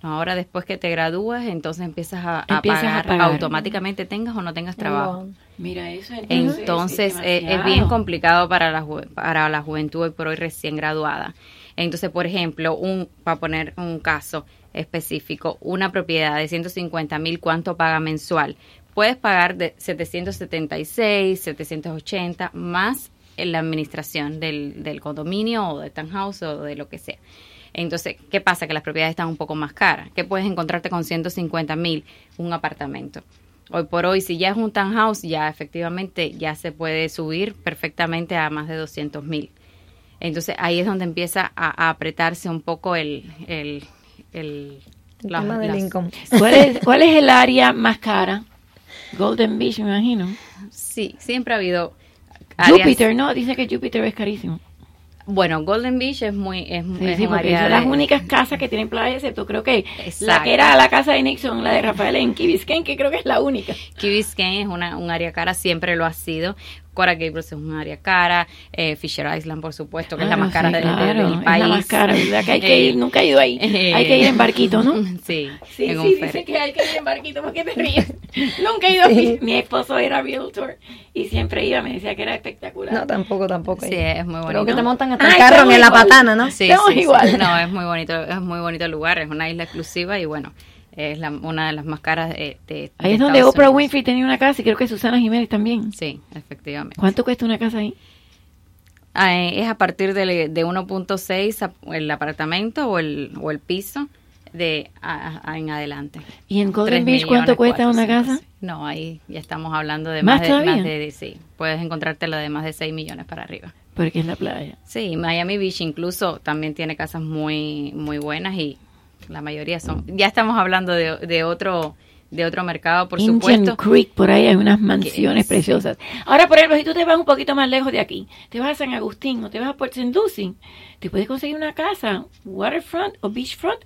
Ahora después que te gradúas, entonces empiezas a, Empiezas a pagar, pagar. automáticamente tengas o no tengas trabajo. Mira eso. Entonces eh, es, bien complicado para la, ju- para la juventud hoy por hoy recién graduada. Entonces, por ejemplo, un para poner un caso específico, una propiedad de 150 mil, ¿cuánto paga mensual? Puedes pagar de 776, 780 más en la administración del, del condominio o de townhouse o de lo que sea. Entonces, ¿qué pasa? Que las propiedades están un poco más caras. ¿Qué puedes encontrarte con 150 mil? Un apartamento. Hoy por hoy, si ya es un townhouse, ya efectivamente ya se puede subir perfectamente a más de 200 mil. Entonces, ahí es donde empieza a, a apretarse un poco el... el, el, El tema del las- income. ¿Cuál es, ¿Cuál es el área más cara? Golden Beach, me imagino. Sí, siempre ha habido... áreas- Júpiter, ¿no? Dice que Júpiter es carísimo. Bueno, Golden Beach es muy... Es, Sí, es sí, un porque área son las de- únicas casas que tienen playa, excepto creo que la que era la casa de Nixon, la de Rafael en Key Biscayne, que creo que es la única. Key Biscayne es una, un área cara, siempre lo ha sido. Coral Gables es un área cara. eh, Fisher Island, por supuesto, que es la Ah, más cara sí, de- de- claro, del es país. la más cara, ¿verdad? Que hay que ir, nunca he ido ahí. Eh, Hay que ir en barquito, ¿no? Sí, Sí, en sí, dice que hay que ir en barquito, ¿por qué te ríes? Nunca he ido. Sí. Mi esposo era realtor y siempre iba, me decía que era espectacular. No, tampoco, tampoco. Sí, es muy bonito. Creo que te montan hasta Ah, el carro en la igual. patana, ¿no? Sí, Estamos sí, sí. igual. No, es muy bonito, es muy bonito el lugar, es una isla exclusiva y bueno, es la- una de las más caras de, de- Ahí de es donde Estados Oprah Unidos. Winfrey tenía una casa y creo que Susana Jiménez también. Sí, efectivamente. ¿Cuánto cuesta una casa ahí? Ah, eh, es a partir de, de 1.6 a- el apartamento o el, o el piso de a- a- en adelante. ¿Y en Golden Beach cuánto cuesta una casa? No, ahí ya estamos hablando de ¿Más más, de, más de, sí, puedes encontrarte la de más de 6 millones para arriba. Porque es la playa. Sí, Miami Beach incluso también tiene casas muy muy buenas y la mayoría son. Ya estamos hablando de, de otro de otro mercado, por Indian supuesto. Creek, por ahí hay unas mansiones preciosas. Ahora, por ejemplo, si tú te vas un poquito más lejos de aquí, te vas a San Agustín o te vas a Port St. Lucie, te puedes conseguir una casa, waterfront o beachfront,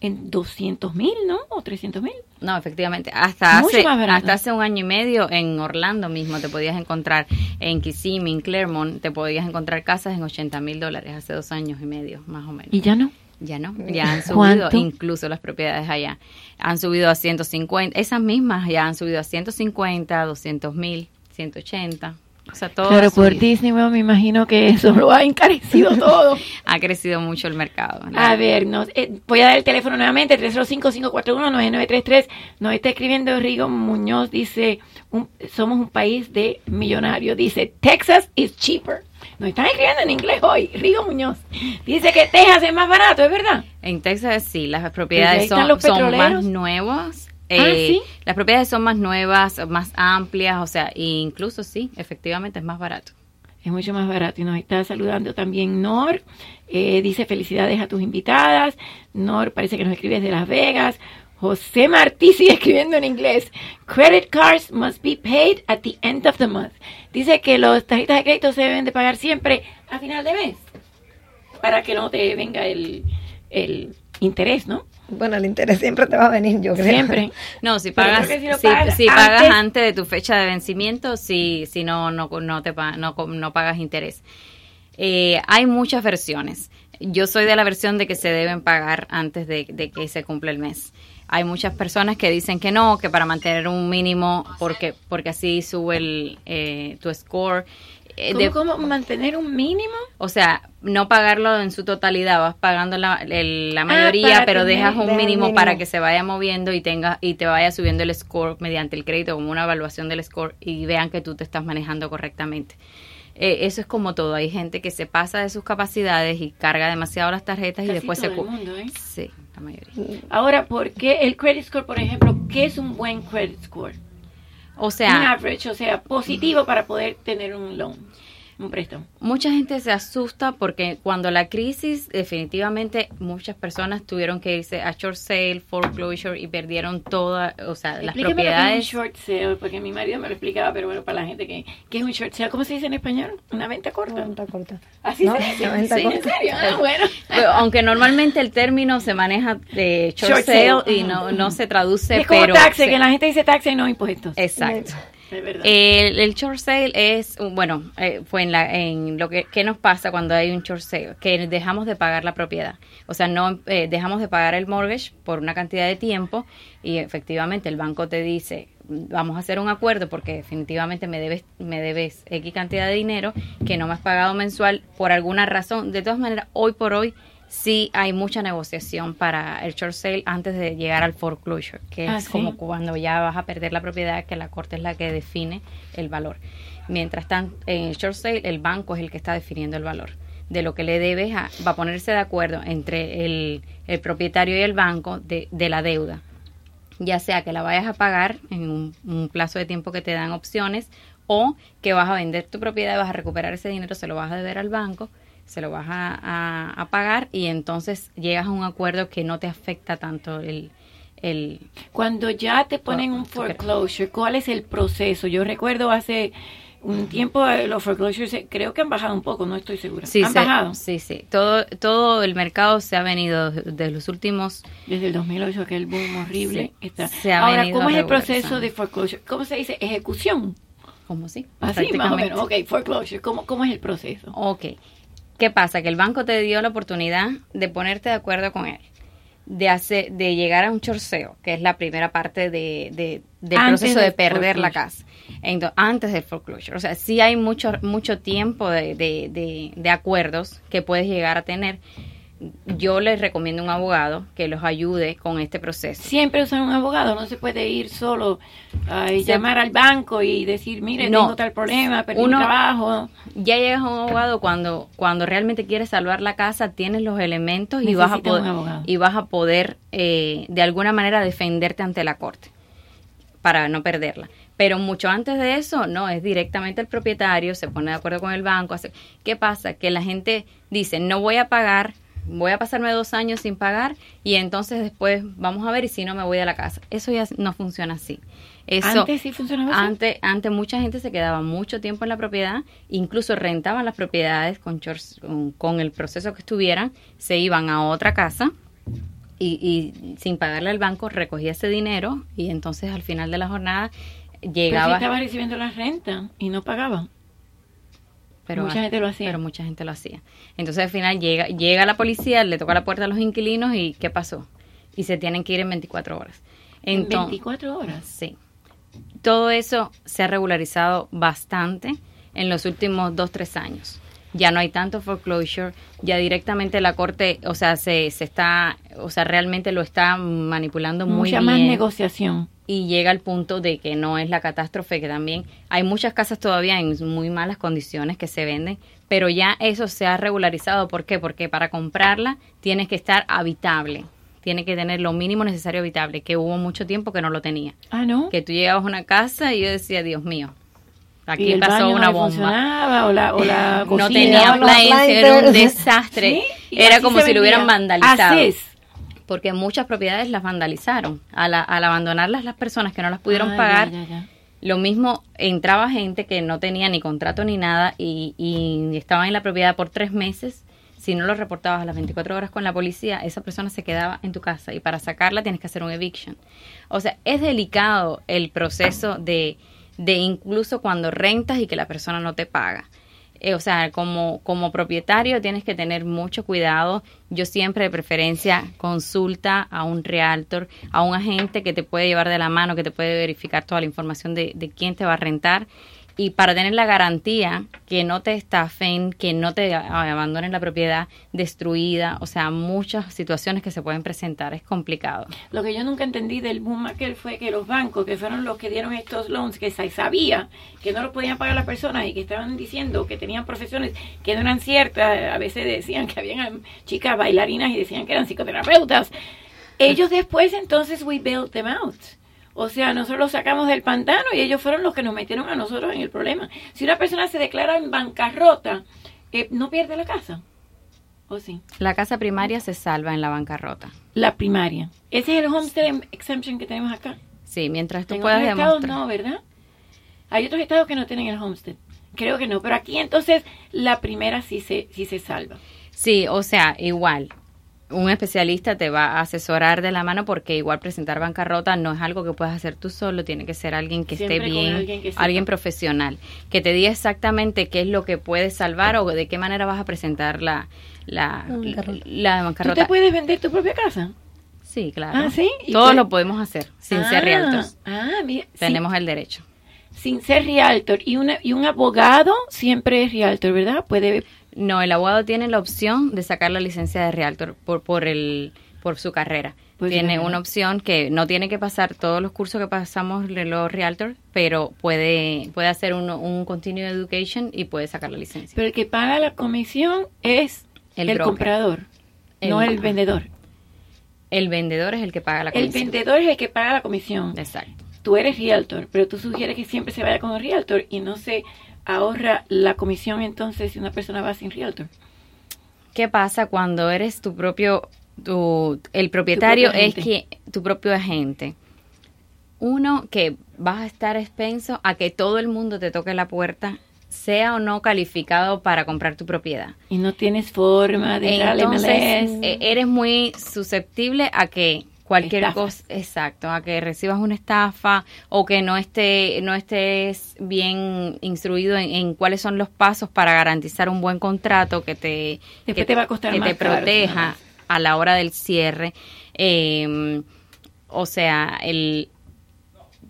en 200 mil, ¿no? O 300 mil. No, efectivamente. Hasta Mucho hace, hasta hace un año y medio en Orlando mismo te podías encontrar, en Kissimmee, en Claremont, te podías encontrar casas en 80 mil dólares hace dos años y medio, más o menos. Y ya no. Ya no, ya han subido ¿Cuánto? incluso las propiedades allá. Han subido a 150, esas mismas ya han subido a 150, 200 mil, 180. O sea, todo claro, ha por. Disney, bueno, me imagino que eso lo ha encarecido todo. ha crecido mucho el mercado. A ver, nos, eh, voy a dar el teléfono nuevamente, 305-541-9933. Nos está escribiendo Rigo Muñoz, dice, un- somos un país de millonarios. Dice, Texas is cheaper. Nos están escribiendo en inglés hoy, Rigo Muñoz. Dice que Texas es más barato, ¿es verdad? En Texas sí, las ahí propiedades son, los son petroleros. más nuevas. Ah, eh, ¿sí? Las propiedades son más nuevas, más amplias, o sea, incluso sí, efectivamente es más barato. Es mucho más barato. Y nos está saludando también Nor. Eh, dice felicidades a tus invitadas. Nor parece que nos escribe desde Las Vegas. José Martí sigue escribiendo en inglés. Credit cards must be paid at the end of the month. Dice que los tarjetas de crédito se deben de pagar siempre a final de mes. Para que no te venga el, el interés, ¿no? Bueno, el interés siempre te va a venir, yo creo. Siempre. No, si pagas, si pagas si pagas antes- antes de tu fecha de vencimiento, si, si no, no, no, te, pa- no, no pagas interés. Eh, hay muchas versiones. Yo soy de la versión de que se deben pagar antes de, de que se cumpla el mes. Hay muchas personas que dicen que no, que para mantener un mínimo, porque, porque así sube el, eh, tu score. Eh, ¿Cómo, de- cómo mantener un mínimo? o sea, no pagarlo en su totalidad, vas pagando la, el- la Ah, mayoría, pero tener- dejas un mínimo. para que se vaya moviendo y tenga y te vaya subiendo el score mediante el crédito como una evaluación del score y vean que tú te estás manejando correctamente. Eh, eso es como todo, hay gente que se pasa de sus capacidades y carga demasiado las tarjetas y después todo se el mundo, ¿eh? Sí, la mayoría. Ahora, ¿por qué el credit score, por ejemplo? ¿Qué es un buen credit score? O un sea, average, o sea, positivo para poder tener un loan. Un préstamo. Mucha gente se asusta porque cuando la crisis, definitivamente muchas personas tuvieron que irse a short sale, foreclosure y perdieron toda, o sea, las Explíqueme lo que es propiedades. un short sale, porque mi marido me lo explicaba, pero bueno, para la gente que, que es un short sale, ¿cómo se dice en español? Una venta corta. Una venta corta. Así No, se dice. una venta Sí, corta. ¿En serio? Ah, bueno. Pero, aunque normalmente el término se maneja de short, Short sale, sale, y no, no se traduce, Es como pero taxi, se- que la gente dice taxi y no impuestos. Exacto. El, short sale es, bueno, eh, fue en, la, en lo que ¿qué nos pasa cuando hay un short sale, que dejamos de pagar la propiedad. O sea, no eh, dejamos de pagar el mortgage por una cantidad de tiempo y efectivamente el banco te dice, vamos a hacer un acuerdo porque definitivamente me debes, me debes X cantidad de dinero que no me has pagado mensual por alguna razón. De todas maneras, hoy por hoy sí hay mucha negociación para el short sale antes de llegar al foreclosure, que Ah, es ¿sí? como cuando ya vas a perder la propiedad, que la corte es la que define el valor. Mientras tanto, en el short sale, el banco es el que está definiendo el valor de lo que le debes, a- va a ponerse de acuerdo entre el, el propietario y el banco de, de la deuda. Ya sea que la vayas a pagar en un, un plazo de tiempo que te dan opciones o que vas a vender tu propiedad y vas a recuperar ese dinero, se lo vas a deber al banco, se lo vas a, a- a pagar y entonces llegas a un acuerdo que no te afecta tanto el... el Cuando ya te ponen un foreclosure, ¿cuál es el proceso? Yo recuerdo hace un tiempo eh, los foreclosures eh, creo que han bajado un poco, no estoy segura. Sí, ¿Han se- bajado? sí, sí. Todo, todo el mercado se ha venido de los últimos... Desde el 2008, aquel boom horrible. Sí, está. se ha Ahora, ¿cómo es el proceso de foreclosure? ¿Cómo se dice? ¿Ejecución? ¿Cómo sí? Así, más o menos. Ok, foreclosure. ¿Cómo, ¿Cómo es el proceso? Ok. ¿Qué pasa? Que el banco te dio la oportunidad de ponerte de acuerdo con él, de hacer, de llegar a un chorceo, que es la primera parte de, de- del Antes proceso de perder la casa. Entonces, antes del foreclosure. O sea, sí hay mucho, mucho tiempo de, de- de- de acuerdos que puedes llegar a tener. Yo les recomiendo un abogado que los ayude con este proceso. Siempre usan un abogado, no se puede ir solo a y llamar al banco y decir, mire, No. tengo tal problema, perdí Uno- un trabajo. Ya llegas a un abogado cuando cuando realmente quieres salvar la casa, tienes los elementos y vas a poder y vas a poder eh, de alguna manera defenderte ante la corte para no perderla. Pero mucho antes de eso, no, es directamente el propietario, se pone de acuerdo con el banco. Hace, ¿Qué pasa? Que la gente dice, no voy a pagar, voy a pasarme dos años sin pagar y entonces después vamos a ver y si no me voy a la casa. Eso ya no funciona así. Eso, Antes sí funcionaba así. antes, antes mucha gente se quedaba mucho tiempo en la propiedad, incluso rentaban las propiedades con, con, con el proceso que estuvieran, se iban a otra casa y, y sin pagarle al banco recogía ese dinero y entonces al final de la jornada Pero si llegaba... estaba recibiendo la renta y no pagaba. Pero mucha gente lo hacía. Pero mucha gente lo hacía. Entonces al final llega, llega la policía, le toca la puerta a los inquilinos y ¿qué pasó? Y se tienen que ir en 24 horas. ¿En Entonces, 24 horas? Sí. Todo eso se ha regularizado bastante en los últimos dos, tres años. Ya no hay tanto foreclosure, ya directamente la corte, o sea, se, se está, o sea, realmente lo está manipulando muy Mucha bien. más negociación. Y llega al punto de que no es la catástrofe, que también hay muchas casas todavía en muy malas condiciones que se venden, pero ya eso se ha regularizado. ¿Por qué? Porque para comprarla tienes que estar habitable, tiene que tener lo mínimo necesario habitable, que hubo mucho tiempo que no lo tenía. Ah, ¿no? Que tú llegabas a una casa y yo decía, Dios mío, ¿Y aquí pasó una no bomba. o la, o la no cocina? tenía Los appliances, era un desastre. Era como si lo hubieran vandalizado. Así es. Porque muchas propiedades las vandalizaron. Al, al abandonarlas las personas que no las pudieron Ah, pagar, ya, ya, ya. lo mismo entraba gente que no tenía ni contrato ni nada y, y estaba en la propiedad por tres meses. Si no lo reportabas a las 24 horas con la policía, esa persona se quedaba en tu casa y para sacarla tienes que hacer un eviction. O sea, es delicado el proceso de, de incluso cuando rentas y que la persona no te paga. Eh, o sea, como, como propietario tienes que tener mucho cuidado. Yo siempre de preferencia consulta a un realtor, a un agente que te puede llevar de la mano, que te puede verificar toda la información de, de quién te va a rentar. Y para tener la garantía que no te estafen, que no te abandonen la propiedad destruida, o sea, muchas situaciones que se pueden presentar, es complicado. Lo que yo nunca entendí del boom aquel fue que los bancos, que fueron los que dieron estos loans, que sabía que no los podían pagar las personas y que estaban diciendo que tenían profesiones que no eran ciertas, a veces decían que habían chicas bailarinas y decían que eran psicoterapeutas. Ellos después entonces we bailed them out. O sea, nosotros los sacamos del pantano y ellos fueron los que nos metieron a nosotros en el problema. Si una persona se declara en bancarrota, eh, no pierde la casa. ¿O sí? La casa primaria se salva en la bancarrota. La primaria. Ese es el homestead exemption que tenemos acá. Sí, mientras tú en puedas otros estados demostrar. no, ¿verdad? Hay otros estados que no tienen el homestead. Creo que no, pero aquí entonces la primera sí se, sí se salva. Sí, o sea, igual. Un especialista te va a asesorar de la mano porque igual presentar bancarrota no es algo que puedas hacer tú solo, tiene que ser alguien que Siempre esté bien, alguien que sepa. alguien profesional, que te diga exactamente qué es lo que puedes salvar o de qué manera vas a presentar la, la, bancarrota. la ¿Tú bancarrota. te puedes vender tu propia casa? Sí, claro. Ah, ¿sí? ¿Y Todo puede- lo podemos hacer sin Ah, ser realtors. Ah, mira. sin- Tenemos el derecho. Sin, ser realtor. Y, una, y un abogado siempre es realtor, ¿verdad? Puede... No, el abogado tiene la opción de sacar la licencia de realtor por, por, el, por su carrera. Pues tiene una opción que no tiene que pasar todos los cursos que pasamos de los realtors, pero puede, puede hacer un, un continuing education y puede sacar la licencia. Pero el que paga la comisión es El el, comprador, no El- el vendedor. El vendedor es el que paga la El comisión. vendedor es el que paga la comisión. Exacto. Tú eres realtor, pero tú sugieres que siempre se vaya con el realtor y no se ahorra la comisión entonces si una persona va sin realtor. ¿Qué pasa cuando eres tu propio, tu, el propietario es que tu propio agente? Uno, que vas a estar expenso a que todo el mundo te toque la puerta, sea o no calificado para comprar tu propiedad. Y no tienes forma de darle Entonces, eh, eres muy susceptible a que cualquier Estafa. cosa, exacto, a que recibas una estafa o que no esté, no estés bien instruido en, en cuáles son los pasos para garantizar un buen contrato que te, Después que te va a costar que más te caro, proteja a la hora del cierre. Eh, o sea, el,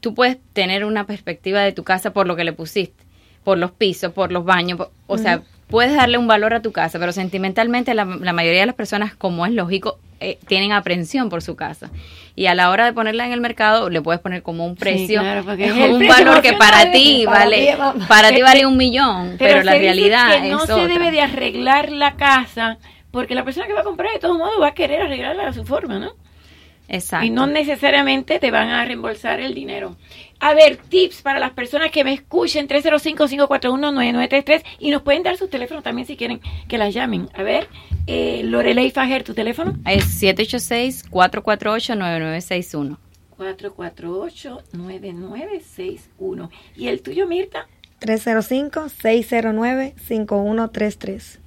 tú puedes tener una perspectiva de tu casa por lo que le pusiste, por los pisos, por los baños, por- o sea, puedes darle un valor a tu casa, pero sentimentalmente la, la mayoría de las personas, como es lógico, eh, tienen aprensión por su casa. Y a la hora de ponerla en el mercado, le puedes poner como un precio, claro, el un precio valor que para ti vale, para ti vale un millón, pero, la realidad que no es se otra. debe de arreglar la casa porque la persona que va a comprar de todos modos va a querer arreglarla a su forma, ¿no? Exacto. Y no necesariamente te van a reembolsar el dinero. A ver, tips para las personas que me escuchen, 305-541-9933 y nos pueden dar sus teléfonos también si quieren que las llamen. A ver, eh, Lorelei Fajer, ¿tu teléfono? Es 786-448-9961. 448-9961. ¿Y el tuyo, Mirta? 305-609-5133.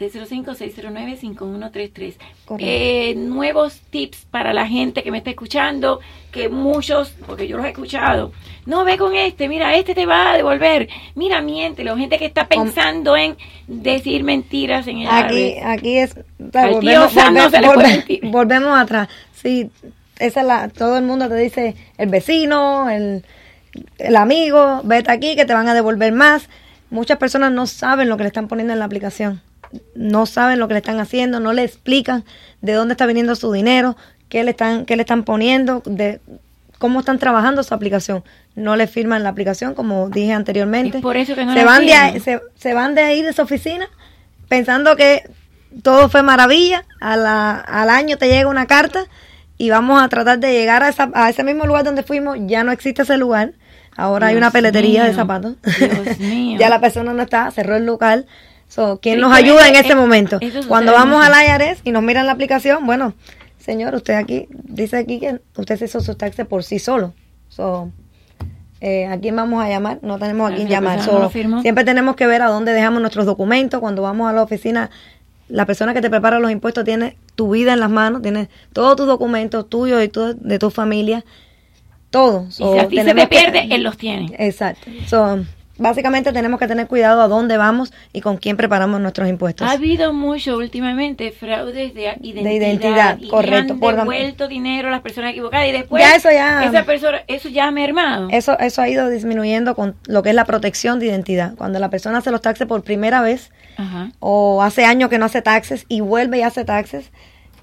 305-609-5133. Correcto. Eh, nuevos tips para la gente que me está escuchando, que muchos, porque yo los he escuchado, no ve con este, mira, este te va a devolver, mira, miéntelo, gente que está pensando en decir mentiras en el Aquí, aquí es. Al tío no se le puede mentir. volvemos atrás. Sí, esa es la. Todo el mundo te dice el vecino, el, el amigo, vete aquí que te van a devolver más. Muchas personas no saben lo que le están poniendo en la aplicación. No saben lo que le están haciendo, no le explican de dónde está viniendo su dinero, qué le están, qué le están poniendo, de cómo están trabajando su aplicación. No le firman la aplicación, como dije anteriormente. Es por eso que no se van de ahí, se, se van de ahí de su oficina pensando que todo fue maravilla. A la- al año te llega una carta y vamos a tratar de llegar a, esa- a ese mismo lugar donde fuimos. Ya no existe ese lugar. Ahora hay una peletería de zapatos. Dios mío. ya la persona no está, cerró el local. So, ¿Quién nos ayuda en ese eh, momento? Cuando vamos al IRS y nos miran la aplicación, bueno, señor, usted aquí, dice aquí que usted se hizo sus taxes por sí solo. So, eh, ¿A quién vamos a llamar? No tenemos a quién La llamar. So, siempre tenemos que ver a dónde dejamos nuestros documentos. Cuando vamos a la oficina, la persona que te prepara los impuestos tiene tu vida en las manos, tiene todos tus documentos tuyos y tu- de tu familia, todo. Y si a ti se te que- pierde, él los tiene. Exacto. So, básicamente tenemos que tener cuidado a dónde vamos y con quién preparamos nuestros impuestos. Ha habido mucho últimamente fraudes de identidad. identidad, y correcto, Han devuelto dinero a las personas equivocadas y después Ya eso ya- esa persona, eso ya ha mermado. Eso, eso ha ido disminuyendo con lo que es la protección de identidad. Cuando la persona hace los taxes por primera vez Ajá. o hace años que no hace taxes y vuelve y hace taxes,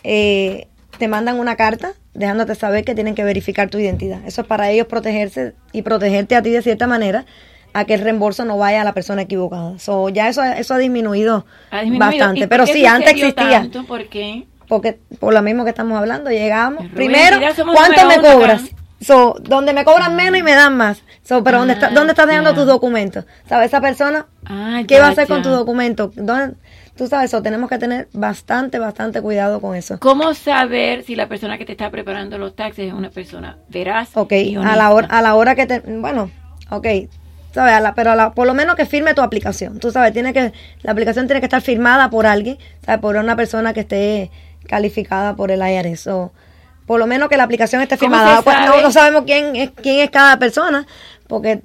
eh, te mandan una carta dejándote saber que tienen que verificar tu identidad. Eso es para ellos protegerse y protegerte a ti de cierta manera a que el reembolso no vaya a la persona equivocada. So, ya eso, eso ha disminuido, Ha disminuido. ¿Y bastante. Pero sí, antes existía. tanto? ¿Por qué? Porque por lo mismo que estamos hablando, llegamos. Rubén, Primero, ¿cuánto me cobras? acá. So, donde me cobran menos y me dan más. So, pero ¿dónde, está, Ah, ¿dónde estás dejando tus documentos? ¿Sabes? Esa persona, Ah, ¿qué ya, va a hacer ya. con tus documentos? ¿Dónde- Tú sabes, eso tenemos que tener bastante, bastante cuidado con eso. ¿Cómo saber si la persona que te está preparando los taxes es una persona veraz? Ok, y a la hora, a la hora que te, bueno, ok, sabes, a la- pero a la- por lo menos que firme tu aplicación. Tú sabes, tiene que, la aplicación tiene que estar firmada por alguien, sabes, por una persona que esté calificada por el IRS. O por lo menos que la aplicación esté ¿Cómo firmada. Pues, no, sabe? no sabemos quién es, quién es cada persona, porque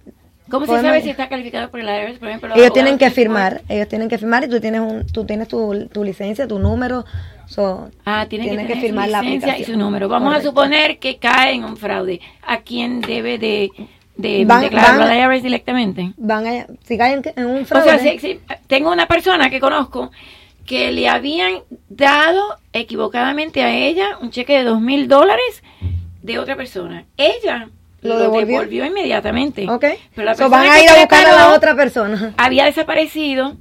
¿Cómo se podemos- sabe si está calificado por el IRS? Por ejemplo, los ellos tienen que firmar, ellos tienen que firmar y tú tienes un, tú tienes tu, tu licencia, tu número, so, Ah, tienen, tienes que, que firmar su la licencia y aplicación. su número. Vamos Correcto. a suponer que cae en un fraude. ¿A quién debe de, de Van- declararlo van- al IRS directamente? Van a, si caen en un O fraude, sea, sí, sí, tengo una persona que conozco que le habían dado equivocadamente a ella un cheque de dos mil dólares de otra persona. Ella Lo lo, devolvió. devolvió, inmediatamente. Ok. Pero la So, persona van a ir a buscar a la preparó otra persona. Había desaparecido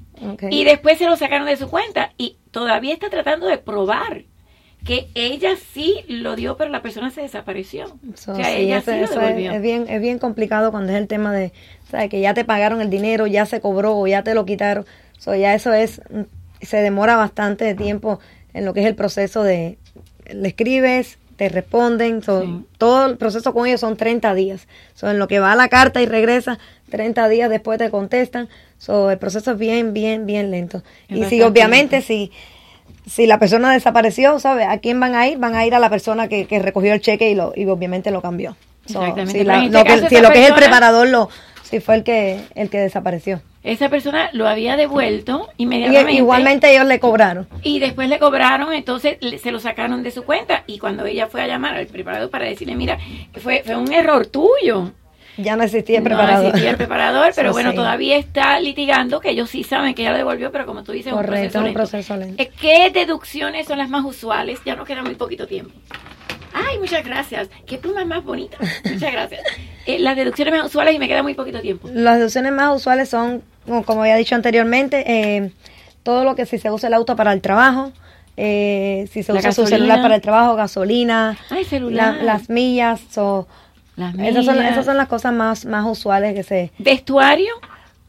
y después se lo sacaron de su cuenta y todavía está tratando de probar que ella sí lo dio, pero la persona se desapareció. So, o sea, sí, ella eso- sí lo es, bien, es bien complicado cuando es el tema de, ¿sabes? Que ya te pagaron el dinero, ya se cobró o ya te lo quitaron. So, ya eso es, mm, se demora bastante de tiempo en lo que es el proceso de, le escribes, te responden, so, todo el proceso con ellos son 30 días. So, en lo que va la carta y regresa, 30 días después te contestan. So, el proceso es bien, bien, bien lento. Es y si obviamente si si la persona desapareció, ¿sabes? ¿A quién van a ir? Van a ir a la persona que, que recogió el cheque y lo y obviamente lo cambió. So, si la- este lo que, si lo que es el persona- preparador, lo, si fue el que el que desapareció. Esa persona lo había devuelto Y inmediatamente. igualmente ellos le cobraron. Y después le cobraron, entonces le- se lo sacaron de su cuenta. Y cuando ella fue a llamar al preparador para decirle, mira, fue, fue un error tuyo. Ya no existía el No preparador. existía el preparador, pero bueno, sí. todavía está litigando, que ellos sí saben que ya lo devolvió, pero como tú dices, Correcto, un un proceso, proceso lento. lento. Eh, ¿Qué deducciones son las más usuales? Ya nos queda muy poquito tiempo. Ay, muchas gracias. Qué pluma más bonita. Muchas gracias. Eh, las deducciones más usuales y me queda muy poquito tiempo. Las deducciones más usuales son, como, había dicho anteriormente, eh, todo lo que si se usa el auto para el trabajo, eh, si se La usa su gasolina. celular para el trabajo, gasolina, Ay, celular. la- las millas, so, Las esas, son, esas son las cosas más, más usuales que se... ¿Vestuario?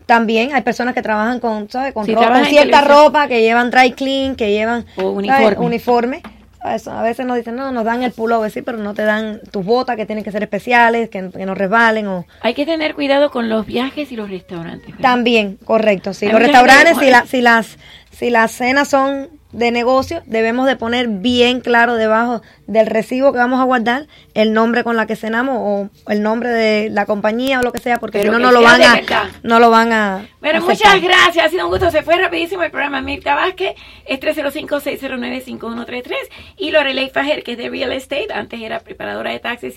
También hay personas que trabajan con, ¿sabes? Con, Sí, ropa- trabajan con en cierta ropa, que llevan dry clean, que llevan O ¿sabes? uniforme. uniforme. ¿Sabes? A veces nos dicen, no, nos dan el pullover, sí, pero no te dan tus botas que tienen que ser especiales, que, que no resbalen o... Hay que tener cuidado con los viajes y los restaurantes. ¿verdad? También, correcto, sí. Hay Los restaurantes, si, la- si, las, si las cenas son de negocio, debemos de poner bien claro debajo del recibo que vamos a guardar el nombre con la que cenamos o el nombre de la compañía o lo que sea, porque Pero si no, no lo van a... verdad. No lo van a... Bueno, aceptar. muchas gracias. Ha sido un gusto. Se fue rapidísimo el programa. Mirta Vázquez es 305-609-5133. Y Lorelei Fajer, que es de Real Estate. Antes era preparadora de taxis,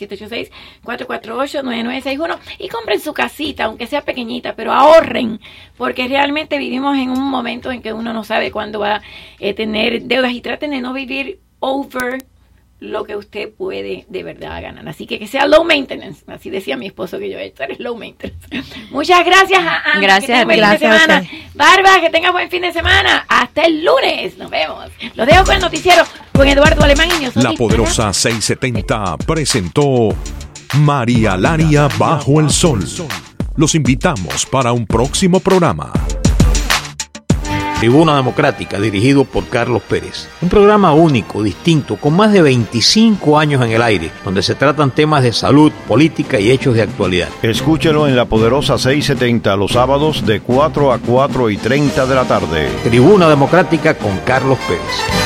786-448-9961. Y compren su casita, aunque sea pequeñita, pero ahorren. Porque realmente vivimos en un momento en que uno no sabe cuándo va a eh, tener deudas. Y traten de no vivir over lo que usted puede de verdad ganar. Así que que sea low maintenance. Así decía mi esposo que yo, esto eres low maintenance. Muchas gracias a Ana. Gracias que ti. fin de Gracias a semana. usted. Barba, que tenga buen fin de semana. Hasta el lunes. Nos vemos. Los dejo con el noticiero con Eduardo Alemán y La poderosa 670 presentó María Laria Bajo el Sol. Los invitamos para un próximo programa. Tribuna Democrática, dirigido por Carlos Pérez. Un programa único, distinto, con más de 25 años en el aire, donde se tratan temas de salud, política y hechos de actualidad. Escúchelo en la poderosa 670 los sábados de 4 a 4 y 30 de la tarde. Tribuna Democrática con Carlos Pérez.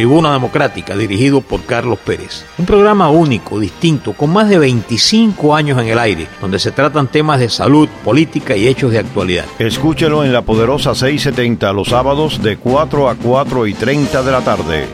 Tribuna Democrática, dirigido por Carlos Pérez. Un programa único, distinto, con más de 25 años en el aire, donde se tratan temas de salud, política y hechos de actualidad. Escúchelo en la poderosa 670 los sábados de 4 a 4 y 30 de la tarde.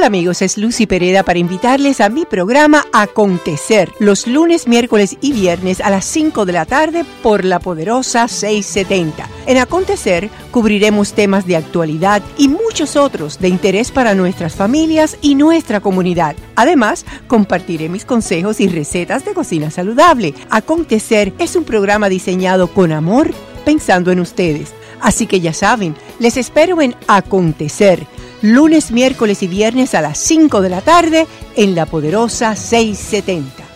Hola amigos, es Lucy Pereda para invitarles a mi programa Acontecer los lunes, miércoles y viernes a las 5 de la tarde por la poderosa 670. En Acontecer cubriremos temas de actualidad y muchos otros de interés para nuestras familias y nuestra comunidad. Además, compartiré mis consejos y recetas de cocina saludable. Acontecer es un programa diseñado con amor pensando en ustedes. Así que ya saben, les espero en Acontecer lunes, miércoles y viernes a las 5 de la tarde en la poderosa 670.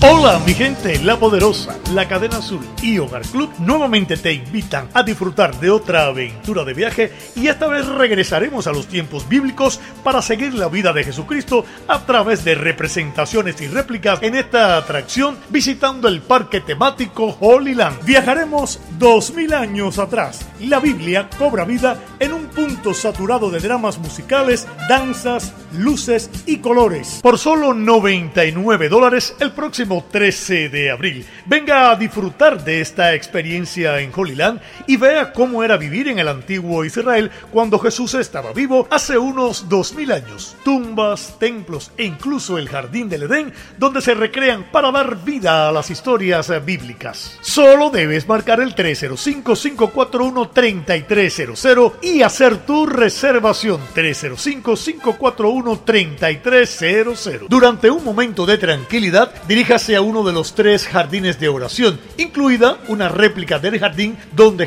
Hola mi gente, La Poderosa, la Cadena Azul y Hogar Club nuevamente te invitan a disfrutar de otra aventura de viaje y esta vez regresaremos a los tiempos bíblicos para seguir la vida de Jesucristo a través de representaciones y réplicas en esta atracción visitando el parque temático Holy Land. Viajaremos dos mil años atrás la Biblia cobra vida en un punto saturado de dramas musicales, danzas, luces y colores. Por solo 99 dólares el próximo 13 de abril. Venga a disfrutar de esta experiencia en Holy Land y vea cómo era vivir en el antiguo Israel cuando Jesús estaba vivo hace unos 2000 años. Tumbas, templos e incluso el jardín del Edén donde se recrean para dar vida a las historias bíblicas. Solo debes marcar el 305-541-3300 y hacer tu reservación 305-541-3300. Durante un momento de tranquilidad, dirija a uno de los tres jardines de oración, incluida una réplica del jardín donde